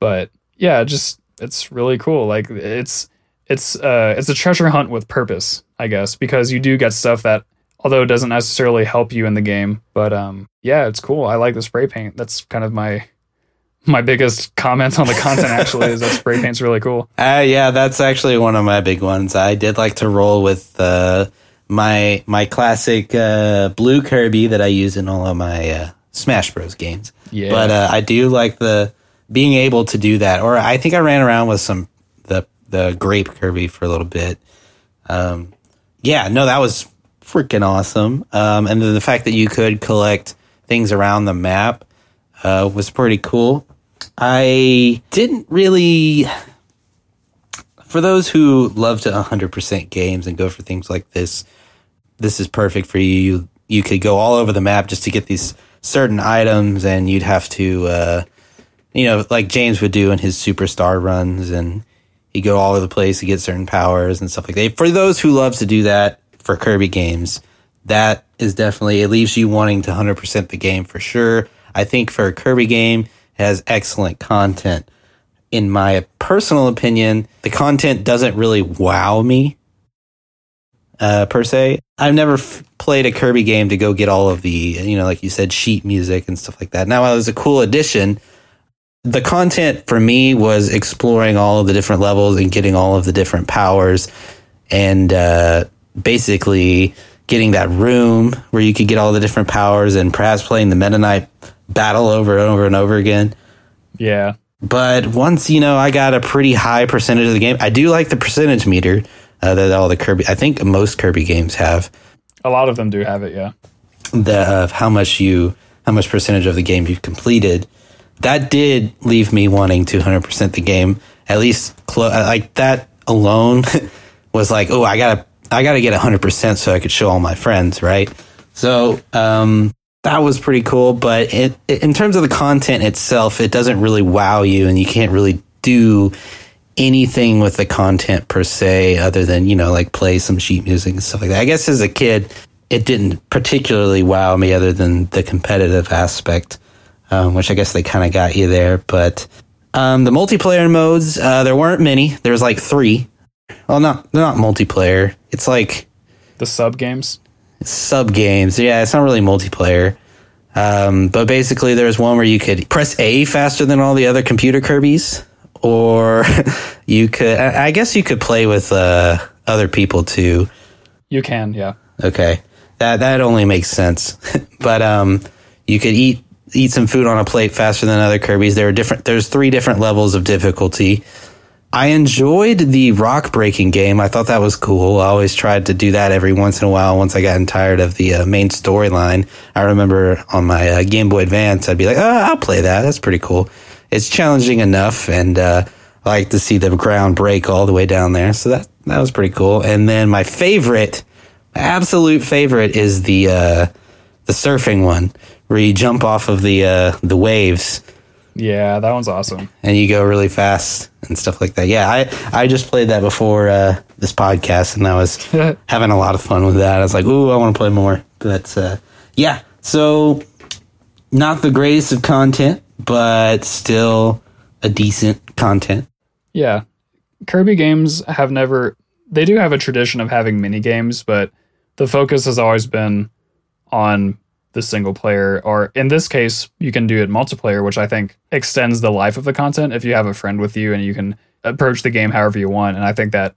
B: But yeah, just it's really cool. Like it's it's uh it's a treasure hunt with purpose, I guess, because you do get stuff that although it doesn't necessarily help you in the game, but um yeah, it's cool. I like the spray paint. That's kind of my my biggest comment on the content actually is that *laughs* spray paint's really cool.
A: Uh, yeah, that's actually one of my big ones. I did like to roll with uh, my my classic uh, blue Kirby that I use in all of my uh, Smash Bros games.
B: Yeah.
A: But uh, I do like the being able to do that. Or I think I ran around with some the the grape Kirby for a little bit. Um, yeah, no, that was freaking awesome. Um, and then the fact that you could collect things around the map uh, was pretty cool. I didn't really. For those who love to 100% games and go for things like this, this is perfect for you. You, you could go all over the map just to get these certain items, and you'd have to, uh, you know, like James would do in his superstar runs, and he'd go all over the place to get certain powers and stuff like that. For those who love to do that for Kirby games, that is definitely, it leaves you wanting to 100% the game for sure. I think for a Kirby game, has excellent content. In my personal opinion, the content doesn't really wow me uh, per se. I've never f- played a Kirby game to go get all of the, you know, like you said, sheet music and stuff like that. Now, it was a cool addition. The content for me was exploring all of the different levels and getting all of the different powers and uh, basically getting that room where you could get all the different powers and perhaps playing the Meta Knight battle over and over and over again.
B: Yeah.
A: But once you know, I got a pretty high percentage of the game. I do like the percentage meter uh, that all the Kirby. I think most Kirby games have
B: A lot of them do have it, yeah.
A: the of how much you how much percentage of the game you've completed. That did leave me wanting to 100% the game. At least clo- like that alone *laughs* was like, oh, I gotta I gotta get 100% so I could show all my friends, right? So um, that was pretty cool. But it, in terms of the content itself, it doesn't really wow you, and you can't really do anything with the content per se, other than you know like play some sheet music and stuff like that. I guess as a kid, it didn't particularly wow me, other than the competitive aspect, um, which I guess they kind of got you there. But um, the multiplayer modes, uh, there weren't many. There's like three. Well, not they're not multiplayer. It's like
B: The sub games.
A: sub games. Yeah, it's not really multiplayer. Um, but basically, there's one where you could press A faster than all the other computer Kirby's, or *laughs* you could. I I guess you could play with uh, other people too.
B: You can, yeah.
A: Okay, that that only makes sense. *laughs* but um, you could eat eat some food on a plate faster than other Kirby's. There are different. There's three different levels of difficulty. I enjoyed the rock breaking game. I thought that was cool. I always tried to do that every once in a while. Once I gotten tired of the uh, main storyline, I remember on my uh, Game Boy Advance, I'd be like, oh, "I'll play that. That's pretty cool." It's challenging enough, and uh, I like to see the ground break all the way down there. So that that was pretty cool. And then my favorite, my absolute favorite, is the uh, the surfing one, where you jump off of the uh, the waves
B: Yeah, that one's awesome.
A: and you go really fast and stuff like that. Yeah, I I just played that before uh, this podcast, and I was *laughs* having a lot of fun with that. I was like, "Ooh, I want to play more." But uh, yeah, so not the greatest of content, but still a decent content.
B: Yeah. Kirby games have never they do have a tradition of having mini games, but the focus has always been on the single player or in this case you can do it multiplayer which i think extends the life of the content if you have a friend with you and you can approach the game however you want. And i think that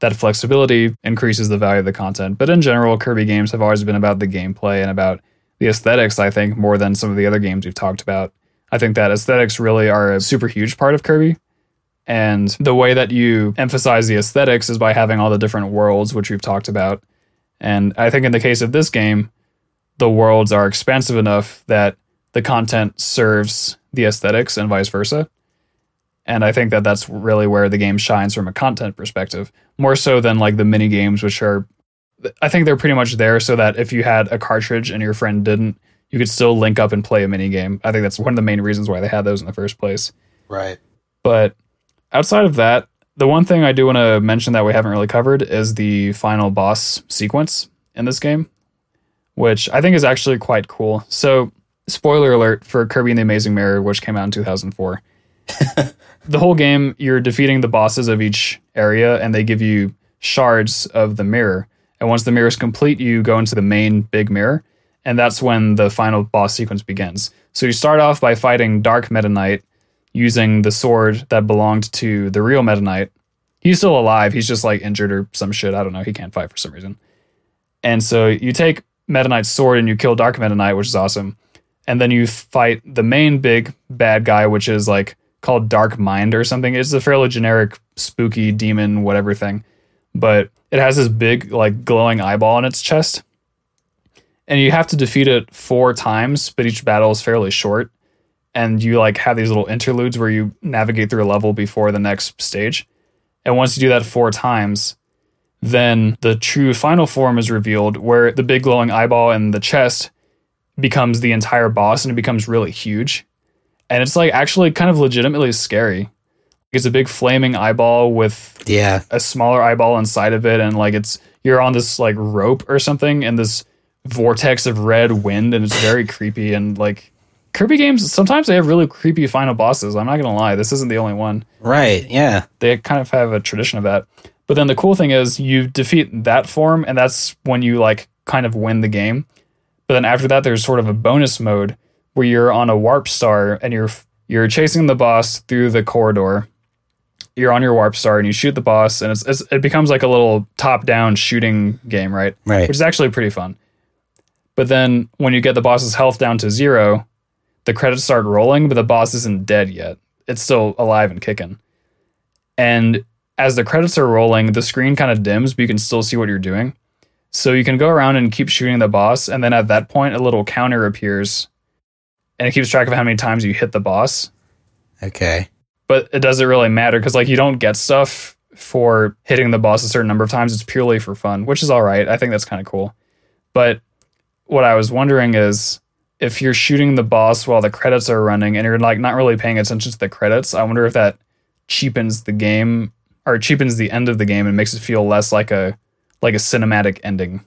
B: that flexibility increases the value of the content. But in general kirby games have always been about the gameplay and about the aesthetics i think more than some of the other games we've talked about. I think that aesthetics really are a super huge part of kirby. And the way that you emphasize the aesthetics is by having all the different worlds, which we've talked about. And I think in the case of this game, the worlds are expansive enough that the content serves the aesthetics and vice versa. And I think that that's really where the game shines from a content perspective, more so than like the mini games, which are, I think they're pretty much there so that if you had a cartridge and your friend didn't, you could still link up and play a mini game. I think that's one of the main reasons why they had those in the first place.
A: Right.
B: But outside of that, the one thing I do want to mention that we haven't really covered is the final boss sequence in this game, which I think is actually quite cool. So, spoiler alert for Kirby and the Amazing Mirror, which came out in 2004. *laughs* the whole game, you're defeating the bosses of each area, and they give you shards of the mirror. And once the mirror is complete, you go into the main big mirror, and that's when the final boss sequence begins. So you start off by fighting Dark Meta Knight using the sword that belonged to the real Meta Knight. He's still alive. He's just like injured or some shit. I don't know. He can't fight for some reason. And so you take Meta Knight's sword and you kill Dark Meta Knight, which is awesome. And then you fight the main big bad guy, which is like called Dark Mind or something. It's a fairly generic, spooky demon, whatever thing. But it has this big, like, glowing eyeball in its chest. And you have to defeat it four times, but each battle is fairly short. And you like have these little interludes where you navigate through a level before the next stage. And once you do that four times, then the true final form is revealed where the big glowing eyeball in the chest becomes the entire boss and it becomes really huge. And it's like actually kind of legitimately scary. It's a big flaming eyeball with
A: Yeah.
B: a smaller eyeball inside of it and like it's you're on this like rope or something and this vortex of red wind and it's very creepy and like Kirby games sometimes they have really creepy final bosses. I'm not going to lie. This isn't the only one
A: Right. Yeah.
B: they kind of have a tradition of that. But then the cool thing is you defeat that form, and that's when you like kind of win the game. But then after that, there's sort of a bonus mode where you're on a warp star and you're you're chasing the boss through the corridor. You're on your warp star and you shoot the boss, and it's, it's it becomes like a little top down shooting game, right?
A: Right.
B: Which is actually pretty fun. But then when you get the boss's health down to zero, the credits start rolling, but the boss isn't dead yet. It's still alive and kicking. And as the credits are rolling, the screen kind of dims, but you can still see what you're doing. So you can go around and keep shooting the boss, and then at that point, a little counter appears, and it keeps track of how many times you hit the boss.
A: Okay.
B: But it doesn't really matter because like you don't get stuff for hitting the boss a certain number of times. It's purely for fun, which is all right. I think that's kind of cool. But what I was wondering is if you're shooting the boss while the credits are running and you're like not really paying attention to the credits, I wonder if that cheapens the game or cheapens the end of the game and makes it feel less like a like a cinematic ending.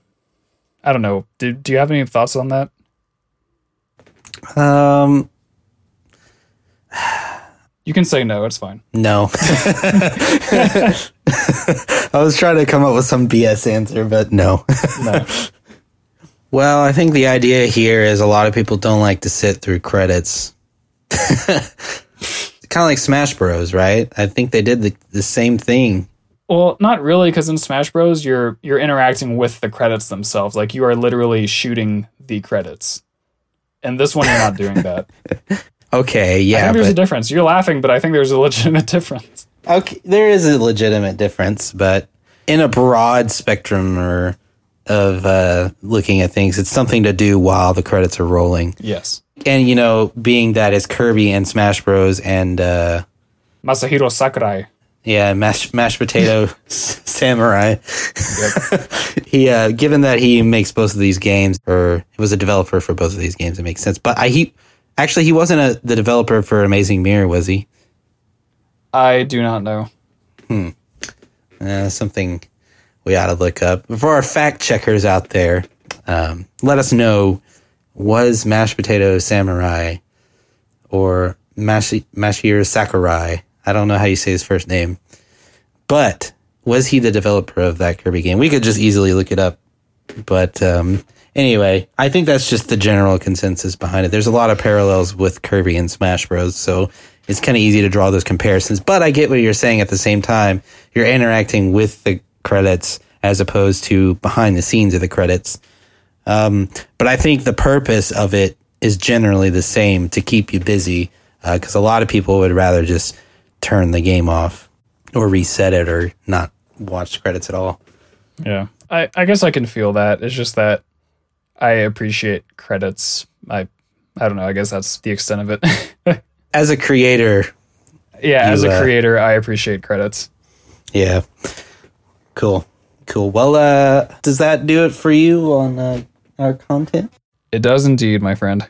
B: I don't know. Do, do you have any thoughts on that?
A: Um.
B: You can say no. It's fine.
A: No. *laughs* I was trying to come up with some BS answer, but no.
B: No. *laughs*
A: Well, I think the idea here is a lot of people don't like to sit through credits. *laughs* kind of like Smash Bros, right? I think they did the, the same thing.
B: Well, not really, because in Smash Bros, you're you're interacting with the credits themselves. Like you are literally shooting the credits. And this one, you're not doing that. *laughs*
A: Okay, yeah.
B: I think there's a difference. You're laughing, but I think there's a legitimate *laughs* difference.
A: okay, there is a legitimate difference, but in a broad spectrum or of uh, looking at things, it's something to do while the credits are rolling.
B: Yes.
A: And you know, being that it's Kirby and Smash Bros and uh,
B: Masahiro Sakurai.
A: Yeah, mashed mashed potato *laughs* samurai. *laughs* he, uh, given that he makes both of these games, or he was a developer for both of these games, it makes sense. But I, he actually he wasn't a, the developer for Amazing Mirror, was he?
B: I do not know. Hmm.
A: Uh, something we ought to look up. For our fact checkers out there, um, let us know: was mashed potato samurai or Mashi, Mashiro Sakurai? I don't know how you say his first name, but was he the developer of that Kirby game? We could just easily look it up. But um, anyway, I think that's just the general consensus behind it. There's a lot of parallels with Kirby and Smash Bros. So it's kind of easy to draw those comparisons. But I get what you're saying at the same time. You're interacting with the credits as opposed to behind the scenes of the credits. Um, but I think the purpose of it is generally the same to keep you busy because a lot of people would rather just turn the game off or reset it or not watch credits at all.
B: Yeah. I, I guess I can feel that. It's just that I appreciate credits. I I don't know. I guess that's the extent of it. *laughs*
A: As a creator,
B: yeah, as
A: You,
B: a
A: uh,
B: creator, I appreciate credits.
A: yeah, cool, cool. Well, uh, does that do it for you on uh, our content?
B: It does indeed, my friend.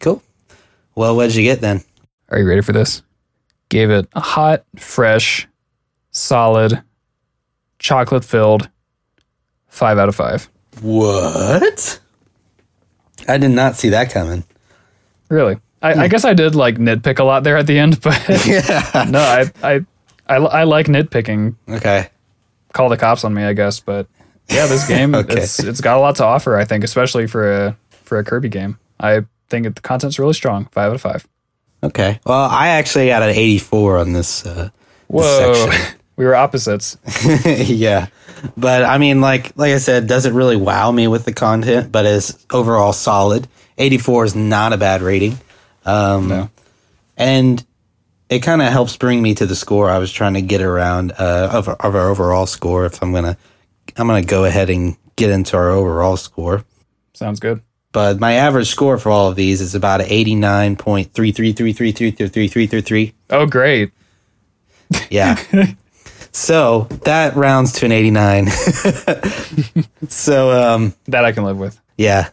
A: Cool. Well, what'd you get then?
B: Are you ready for this? Gave it a hot, fresh, solid, chocolate filled five out of five.
A: What? I did not see that coming.
B: Really? I, I guess I did like nitpick a lot there at the end, but *laughs*
A: Yeah. *laughs*
B: no, I, I I I like nitpicking.
A: Okay.
B: Call the cops on me, I guess, but yeah, this *laughs* game
A: Okay.
B: it's it's got a lot to offer. I think, especially for a for a Kirby game. I think the content's really strong. Five out of five.
A: Okay. Well, I actually got an 84 on this. Uh,
B: Whoa,
A: section. *laughs*
B: we were opposites. *laughs*
A: yeah. But I mean, like like I said, doesn't really wow me with the content, but is overall solid. 84 is not a bad rating. Um,
B: No.
A: And it kind of helps bring me to the score I was trying to get around uh, of, of our overall score. If I'm gonna, I'm gonna go ahead and get into our overall score.
B: Sounds good.
A: But my average score for all of these is about 89.333333333.
B: Oh, great.
A: Yeah. so that rounds to an 89. so, um,
B: That I can live with.
A: yeah.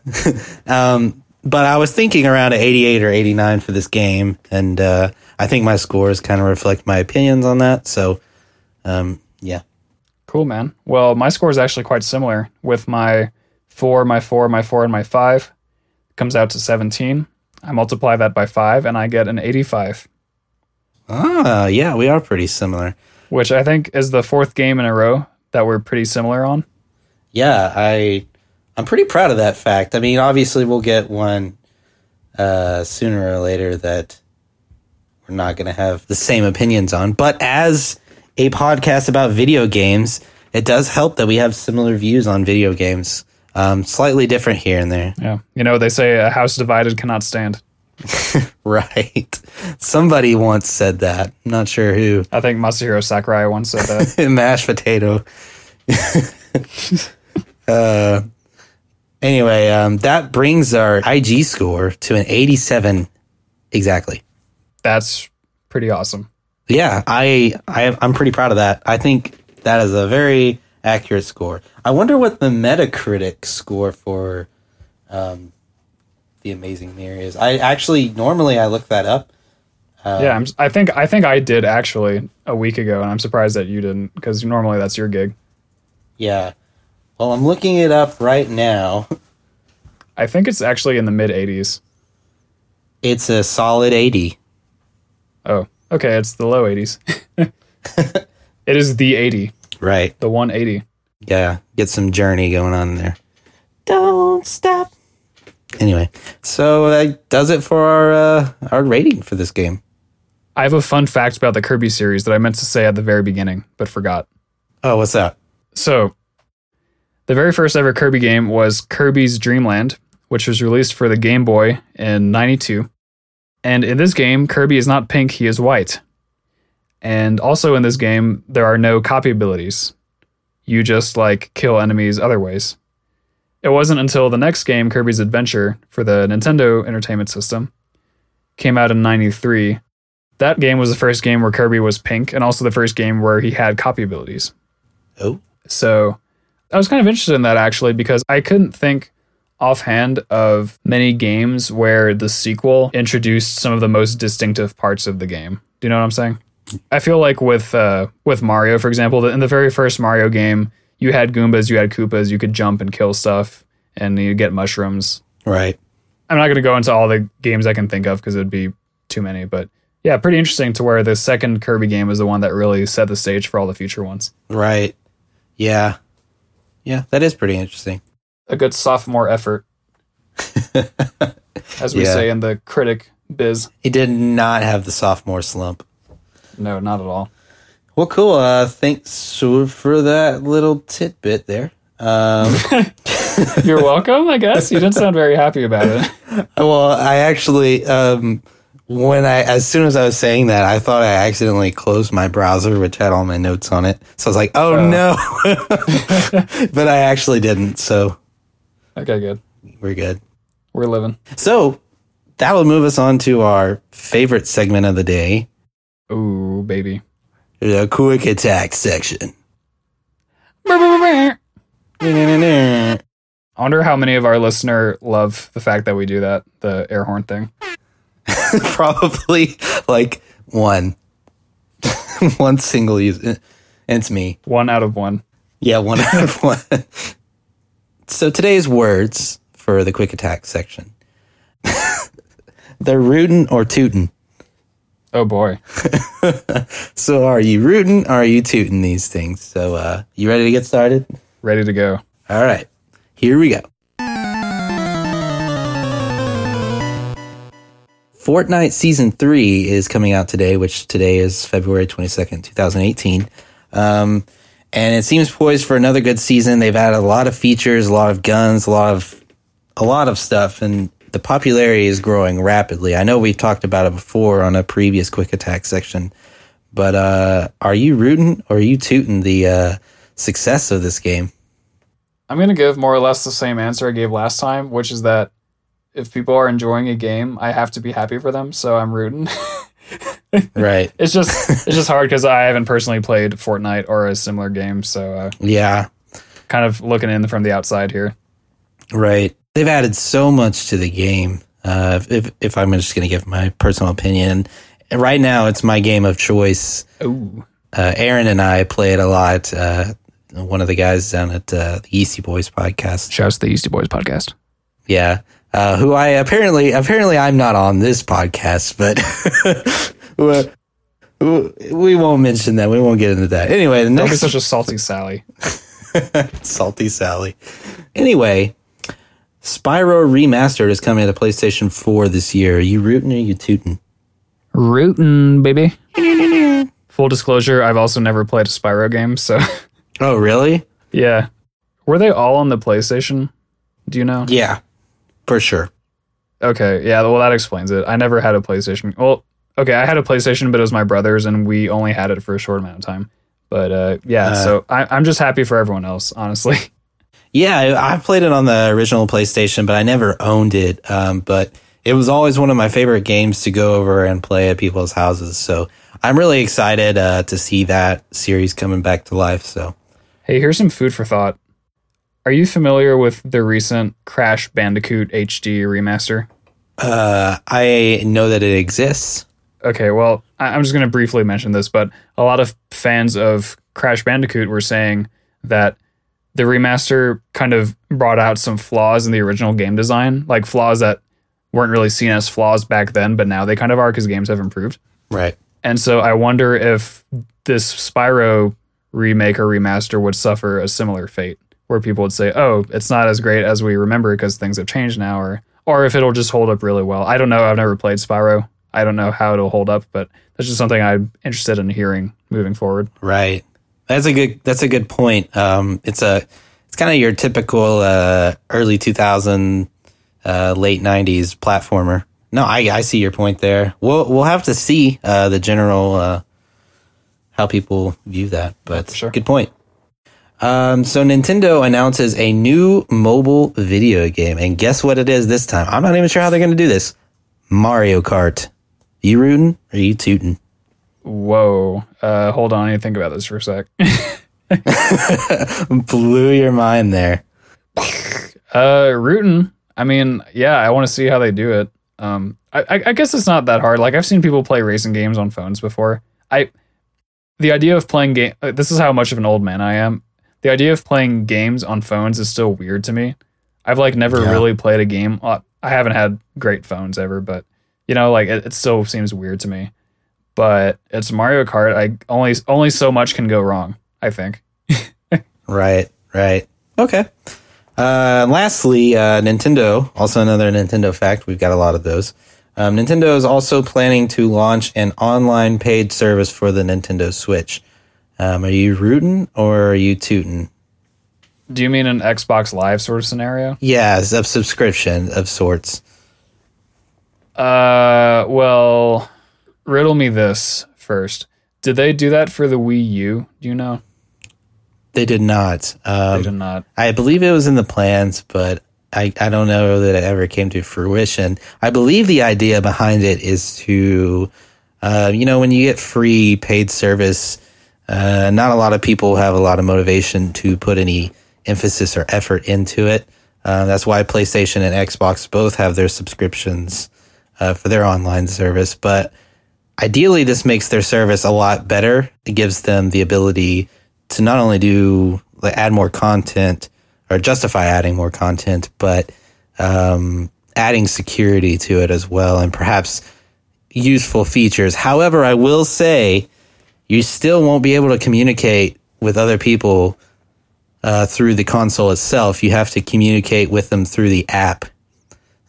A: um, but I was thinking around an 88 or 89 for this game. And uh, I think my scores kind of reflect my opinions on that. So, um, yeah.
B: Cool, man. Well, my score is actually quite similar with my four, my four, my four, and my five. Comes out to 17. I multiply that by five and I get an 85,
A: Ah, yeah, we are pretty similar.
B: which I think is the fourth game in a row that we're pretty similar on.
A: Yeah, I I'm pretty proud of that fact. I mean, obviously we'll get one uh, sooner or later that we're not going to have the same opinions on. But as a podcast about video games, it does help that we have similar views on video games. Um, slightly different here and there.
B: Yeah. You know, they say a house divided cannot stand. *laughs*
A: Right. Somebody once said that. I'm not sure who.
B: I think Masahiro Sakurai once said that. *laughs*
A: Mashed potato. *laughs* uh, anyway, um, that brings our IG score to an 87 exactly.
B: That's pretty awesome.
A: Yeah, I, I I'm pretty proud of that. I think that is a very accurate score. I wonder what the Metacritic score for um, the Amazing Mirror is. I actually normally I look that up.
B: yeah, I'm, I think I think I did actually a week ago, and I'm surprised that you didn't because normally that's your gig.
A: Yeah. Well, I'm looking it up right now.
B: I think it's actually in the mid 80s.
A: It's a solid 80.
B: Oh, okay, it's the low 80s. *laughs* it is the 80,
A: Right.
B: the 180.
A: Yeah, get some journey going on there. Don't stop. Anyway, so that does it for our uh, our rating for this game.
B: I have a fun fact about the Kirby series that I meant to say at the very beginning, but forgot.
A: Oh, what's that?
B: So, the very first ever Kirby game was Kirby's Dream Land, which was released for the Game Boy in 92. And in this game, Kirby is not pink, he is white. And also in this game, there are no copy abilities. You just like kill enemies other ways. It wasn't until the next game, Kirby's Adventure, for the Nintendo Entertainment System, came out in 93. That game was the first game where Kirby was pink, and also the first game where he had copy abilities.
A: Oh,
B: So I was kind of interested in that actually because I couldn't think offhand of many games where the sequel introduced some of the most distinctive parts of the game. Do you know what I'm saying? I feel like with uh, with Mario, for example, in the very first Mario game, you had Goombas, you had Koopas, you could jump and kill stuff, and you get mushrooms.
A: right.
B: I'm not going to go into all the games I can think of because it would be too many, but yeah, pretty interesting to where the second Kirby game is the one that really set the stage for all the future ones.
A: Right. Yeah. Yeah, that is pretty interesting.
B: A good sophomore effort, *laughs* as we
A: Yeah.
B: say in the critic biz.
A: He did not have the sophomore slump.
B: No, not at all.
A: Well, cool. Uh, thanks for that little tidbit there. Um, *laughs*
B: You're welcome, I guess. You didn't sound very happy about it. *laughs*
A: well, I actually, um, when I, as soon as I was saying that, I thought I accidentally closed my browser, which had all my notes on it. So I was like, oh,
B: Oh.
A: no. but I actually didn't. So
B: Okay, good.
A: we're good.
B: We're living.
A: So that'll move us on to our favorite segment of the day,
B: Ooh, baby.
A: the quick attack section.
B: I wonder how many of our listener love the fact that we do that, the air horn thing. *laughs*
A: Probably like one. *laughs* one single use. It's me.
B: One out of one.
A: Yeah, one out of *laughs* one. So today's words for the quick attack section. *laughs* They're rootin' or tootin'.
B: Oh boy. *laughs*
A: So are you rootin' or are you tootin' these things? So uh you ready to get started?
B: Ready to go.
A: All right. Here we go. Fortnite Season 3 is coming out today, which today is February 22nd, 2018. Um, and it seems poised for another good season. They've added a lot of features, a lot of guns, a lot of a lot of stuff, and the popularity is growing rapidly. I know we've talked about it before on a previous quick attack section, but uh, are you rooting or are you tooting the uh, success of this game?
B: I'm going to give more or less the same answer I gave last time, which is that if people are enjoying a game, I have to be happy for them, so I'm rooting. *laughs*
A: Right. *laughs*
B: it's just it's just hard because I haven't personally played Fortnite or a similar game, so uh,
A: Yeah.
B: kind of looking in from the outside here.
A: Right. They've added so much to the game. Uh, if if I'm just going to give my personal opinion, right now it's my game of choice.
B: Ooh,
A: Uh, Aaron and I play it a lot. Uh, one of the guys down at uh, the Yeasty Boys podcast.
B: shouts to the Yeasty Boys podcast.
A: Yeah. Uh, who I apparently apparently I'm not on this podcast, but *laughs* we- we won't mention that. We won't get into that. Anyway, the
B: Don't be such a salty Sally. *laughs*
A: Salty Sally. Anyway, Spyro Remastered is coming to the PlayStation 4 this year. Are you rooting or you tooting?
B: Rooting, baby. *laughs* Full disclosure, I've also never played a Spyro game, so
A: Oh, really?
B: yeah. Were they all on the PlayStation? Do you know?
A: Yeah, for sure.
B: Okay, yeah, well that explains it. I never had a PlayStation. Well, okay, I had a PlayStation, but it was my brother's and we only had it for a short amount of time. But uh, yeah,
A: Uh,
B: so I, I'm just happy for everyone else, honestly. *laughs*
A: Yeah, I- I've played it on the original PlayStation, but I never owned it. Um, but it was always one of my favorite games to go over and play at people's houses. So I'm really excited uh, to see that series coming back to life. So
B: Hey, here's some food for thought. Are you familiar with the recent Crash Bandicoot HD remaster?
A: uh, I know that it exists.
B: Okay, well, I- I'm just going to briefly mention this, but a lot of fans of Crash Bandicoot were saying that the remaster kind of brought out some flaws in the original game design, like flaws that weren't really seen as flaws back then, but now they kind of are because games have improved.
A: Right.
B: And so I wonder if this Spyro remake or remaster would suffer a similar fate, where people would say, "Oh, it's not as great as we remember because things have changed now," or or if it'll just hold up really well. I don't know. I've never played Spyro. I don't know how it'll hold up, but that's just something I'm interested in hearing moving forward.
A: Right. That's a good. That's a good point. Um, it's a. It's kind of your typical uh, early 2000, uh, late 90s platformer. No, I, I see your point there. We'll we'll have to see uh, the general uh, how people view that, but
B: sure.
A: good point. Um, so Nintendo announces a new mobile video game, and guess what it is this time? I'm not even sure how they're going to do this. Mario Kart. You rooting or you tooting?
B: Whoa. Uh, hold on. I need to think about this for a sec. *laughs*
A: Blew your mind there. *laughs*
B: Uh, rootin'. I mean, yeah, I want to see how they do it. Um, I, I, I guess it's not that hard. Like I've seen people play racing games on phones before. I, the idea of playing game. uh, This is how much of an old man I am. The idea of playing games on phones is still weird to me. I've like never
A: Yeah.
B: really played a game. I haven't had great phones ever, but you know, like it, it still seems weird to me. But it's Mario Kart. I only only so much can go wrong. I think. *laughs*
A: Right, right. Okay. Uh, lastly, uh, Nintendo, also another Nintendo fact. We've got a lot of those. Um, Nintendo is also planning to launch an online paid service for the Nintendo Switch. Um, are you rooting or are you tooting?
B: Do you mean an Xbox Live sort of scenario?
A: Yes, of subscription of sorts.
B: Uh, well, riddle me this first. Did they do that for the Wii U? Do you know?
A: They did not.
B: They
A: Um,
B: did not.
A: I believe it was in the plans, but I, I don't know that it ever came to fruition. I believe the idea behind it is to, uh, you know, when you get free paid service, uh, not a lot of people have a lot of motivation to put any emphasis or effort into it. Uh, that's why PlayStation and Xbox both have their subscriptions uh, for their online service. But ideally, this makes their service a lot better. It gives them the ability to not only do like add more content or justify adding more content, but um, adding security to it as well and perhaps useful features. However, I will say you still won't be able to communicate with other people uh, through the console itself. You have to communicate with them through the app.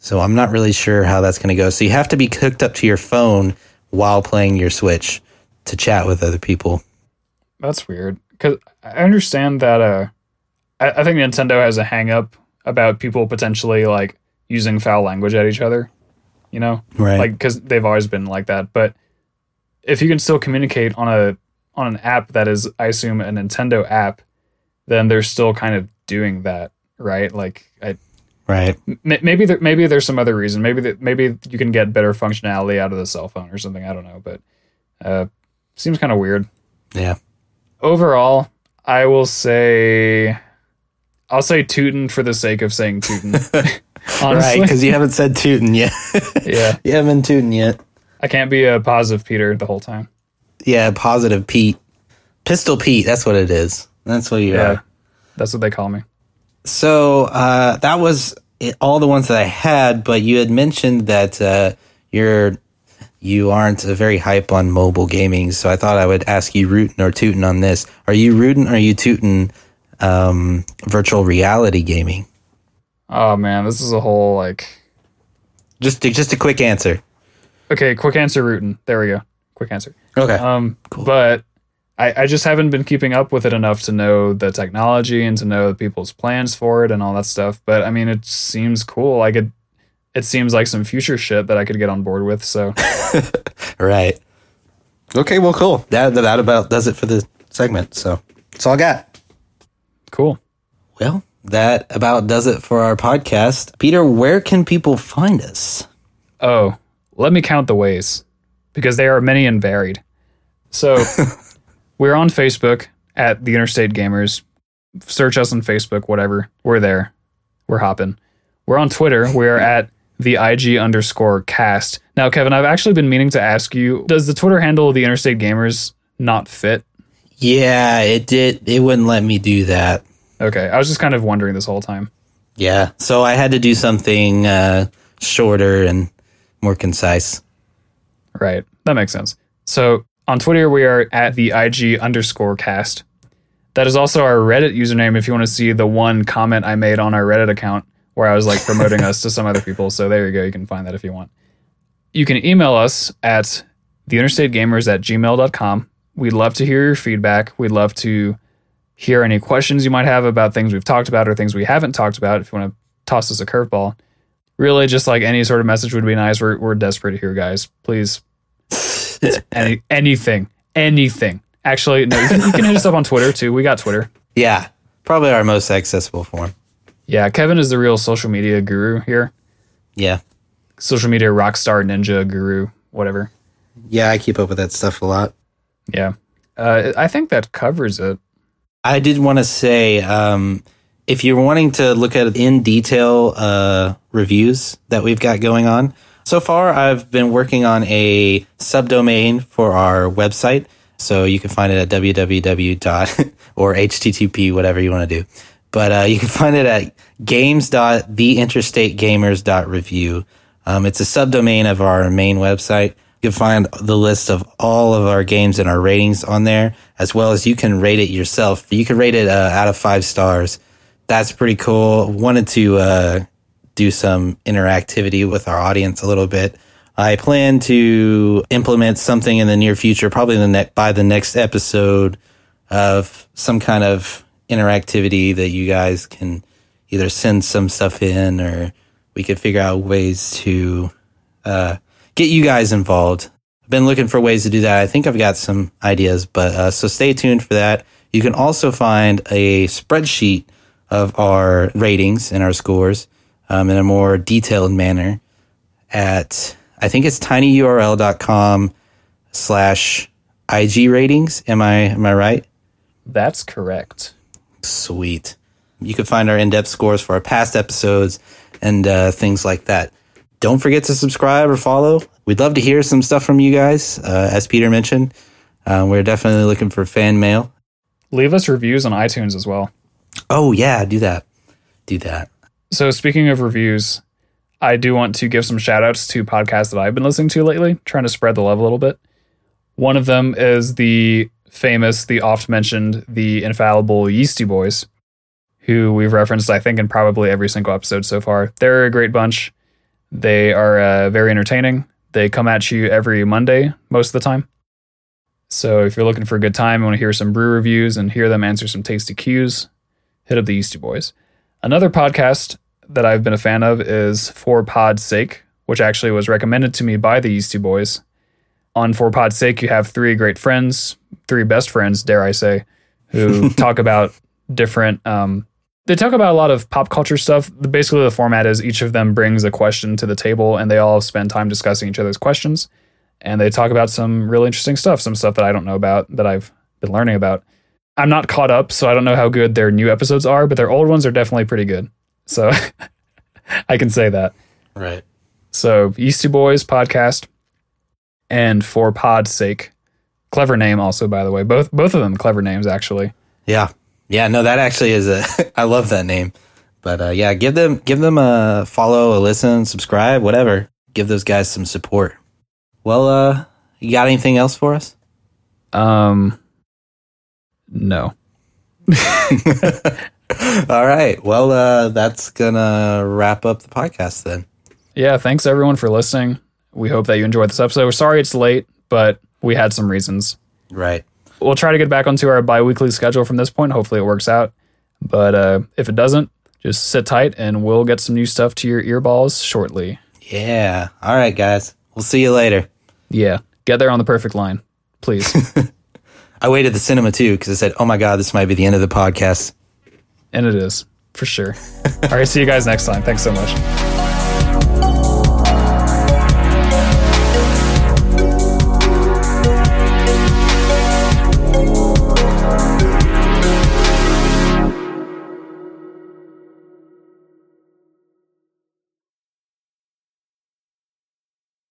A: So I'm not really sure how that's going to go. So you have to be hooked up to your phone while playing your Switch to chat with other people.
B: That's weird because I understand that. Uh, I, I think Nintendo has a hang up about people potentially like using foul language at each other. You know,
A: Right.
B: like because they've always been like that. But if you can still communicate on a on an app that is, I assume, a Nintendo app, then they're still kind of doing that, right? Like, I
A: right.
B: m- maybe there, maybe there's some other reason. Maybe that maybe you can get better functionality out of the cell phone or something. I don't know, but uh, seems kind of weird.
A: Yeah.
B: Overall, I will say, I'll say tootin' for the sake of saying tootin'. *laughs* *laughs*
A: Right.
B: Honestly,
A: Because you haven't said tootin' yet. *laughs*
B: yeah,
A: you haven't been tootin' yet.
B: I can't be a positive Peter the whole time.
A: Yeah. Positive Pete. Pistol Pete. That's what it is. That's what you
B: Yeah,
A: are.
B: that's what they call me.
A: So uh, that was it, all the ones that I had, but you had mentioned that uh, you're you aren't a very hype on mobile gaming. So I thought I would ask you rootin' or tootin' on this. Are you rootin' or are you tootin' um, virtual reality gaming?
B: Oh man, this is a whole like.
A: Just just a quick answer.
B: Okay, quick answer, rootin'. There we go. Quick answer.
A: Okay.
B: Um, but I, I just haven't been keeping up with it enough to know the technology and to know people's plans for it and all that stuff. But I mean, it seems cool. Like it, it seems like some future shit that I could get on board with. So *laughs*
A: Right. Okay. Well, cool. That that about does it for the segment. So that's all I got.
B: cool.
A: Well, that about does it for our podcast. Peter, where can people find us?
B: Oh, let me count the ways because they are many and varied. So *laughs* we're on Facebook at the Interstate Gamers. Search us on Facebook, whatever. We're there. We're hopping. We're on Twitter. We're at the IG underscore cast. Now, Kevin, I've actually been meaning to ask you does the Twitter handle of the Interstate Gamers not fit?
A: Yeah, it did. It wouldn't let me do that.
B: Okay. I was just kind of wondering this whole time.
A: Yeah. So I had to do something uh, shorter and more concise.
B: Right. That makes sense. So on Twitter, we are at the IG underscore cast. That is also our Reddit username if you want to see the one comment I made on our Reddit account where I was like promoting us to some other people. So there you go. You can find that if you want. You can email us at theinterstategamers at gmail.com. We'd love to hear your feedback. We'd love to hear any questions you might have about things we've talked about or things we haven't talked about if you want to toss us a curveball. Really, just like any sort of message would be nice. We're, we're desperate here, guys. Please any anything, anything. Actually, no, you can, you can hit us up on Twitter too. We got Twitter.
A: Yeah. Probably our most accessible form.
B: Yeah, Kevin is the real social media guru here.
A: Yeah.
B: Social media rock star ninja guru, whatever.
A: Yeah, I keep up with that stuff a lot.
B: Yeah, uh, I think that covers it.
A: I did want to say um, if you're wanting to look at in detail uh, reviews that we've got going on, so far I've been working on a subdomain for our website. So you can find it at www. *laughs* or http, whatever you want to do. But uh, you can find it at games.theinterstategamers.review. Um, it's a subdomain of our main website. You can find the list of all of our games and our ratings on there, as well as you can rate it yourself. You can rate it uh, out of five stars. That's pretty cool. Wanted to uh, do some interactivity with our audience a little bit. I plan to implement something in the near future, probably the ne- by the next episode of some kind of interactivity that you guys can either send some stuff in or we could figure out ways to uh, get you guys involved. I've been looking for ways to do that. I think I've got some ideas, but uh, so stay tuned for that. You can also find a spreadsheet of our ratings and our scores um, in a more detailed manner at I think it's tinyurl.com slash IG ratings. Am I am I right?
B: That's correct.
A: Sweet. You can find our in-depth scores for our past episodes and uh, things like that. Don't forget to subscribe or follow. We'd love to hear some stuff from you guys. Uh, as Peter mentioned, uh, we're definitely looking for fan mail.
B: Leave us reviews on iTunes as well.
A: Oh yeah, do that. Do that.
B: So speaking of reviews, I do want to give some shout outs to podcasts that I've been listening to lately, trying to spread the love a little bit. One of them is the famous, the oft mentioned, the infallible Yeasty Boys, who we've referenced, I think, in probably every single episode so far. They're a great bunch. They are uh, very entertaining. They come at you every Monday most of the time. So if you're looking for a good time and want to hear some brew reviews and hear them answer some tasty cues, hit up the Yeasty Boys. Another podcast that I've been a fan of is For Pod's Sake, which actually was recommended to me by the Yeasty Boys. On For Pod's Sake, you have three great friends, three best friends, dare I say, who *laughs* talk about different. Um, they talk about a lot of pop culture stuff. Basically, the format is each of them brings a question to the table, and they all spend time discussing each other's questions. And they talk about some really interesting stuff, some stuff that I don't know about that I've been learning about. I'm not caught up, so I don't know how good their new episodes are, but their old ones are definitely pretty good. So *laughs* I can say that.
A: Right.
B: So Yeasty Boys podcast and for pod's sake. Clever name also, by the way. Both both of them clever names actually.
A: Yeah. Yeah, no, that actually is a *laughs* I love that name. But uh, yeah, give them give them a follow, a listen, subscribe, whatever. Give those guys some support. Well, uh you got anything else for us?
B: Um no. *laughs*
A: All right. Well, uh that's gonna wrap up the podcast then.
B: Yeah, thanks everyone for listening. We hope that you enjoyed this episode. We're sorry it's late, but we had some reasons.
A: Right.
B: We'll try to get back onto our bi-weekly schedule from this point. Hopefully it works out. But uh, if it doesn't, just sit tight and we'll get some new stuff to your earballs shortly.
A: Yeah. All right, guys. We'll see you later.
B: Yeah. Get there on the perfect line, please. *laughs*
A: I waited the cinema too because I said, "Oh my god, this might be the end of the podcast."
B: and it is, for sure. All right, see you guys next time. Thanks so much.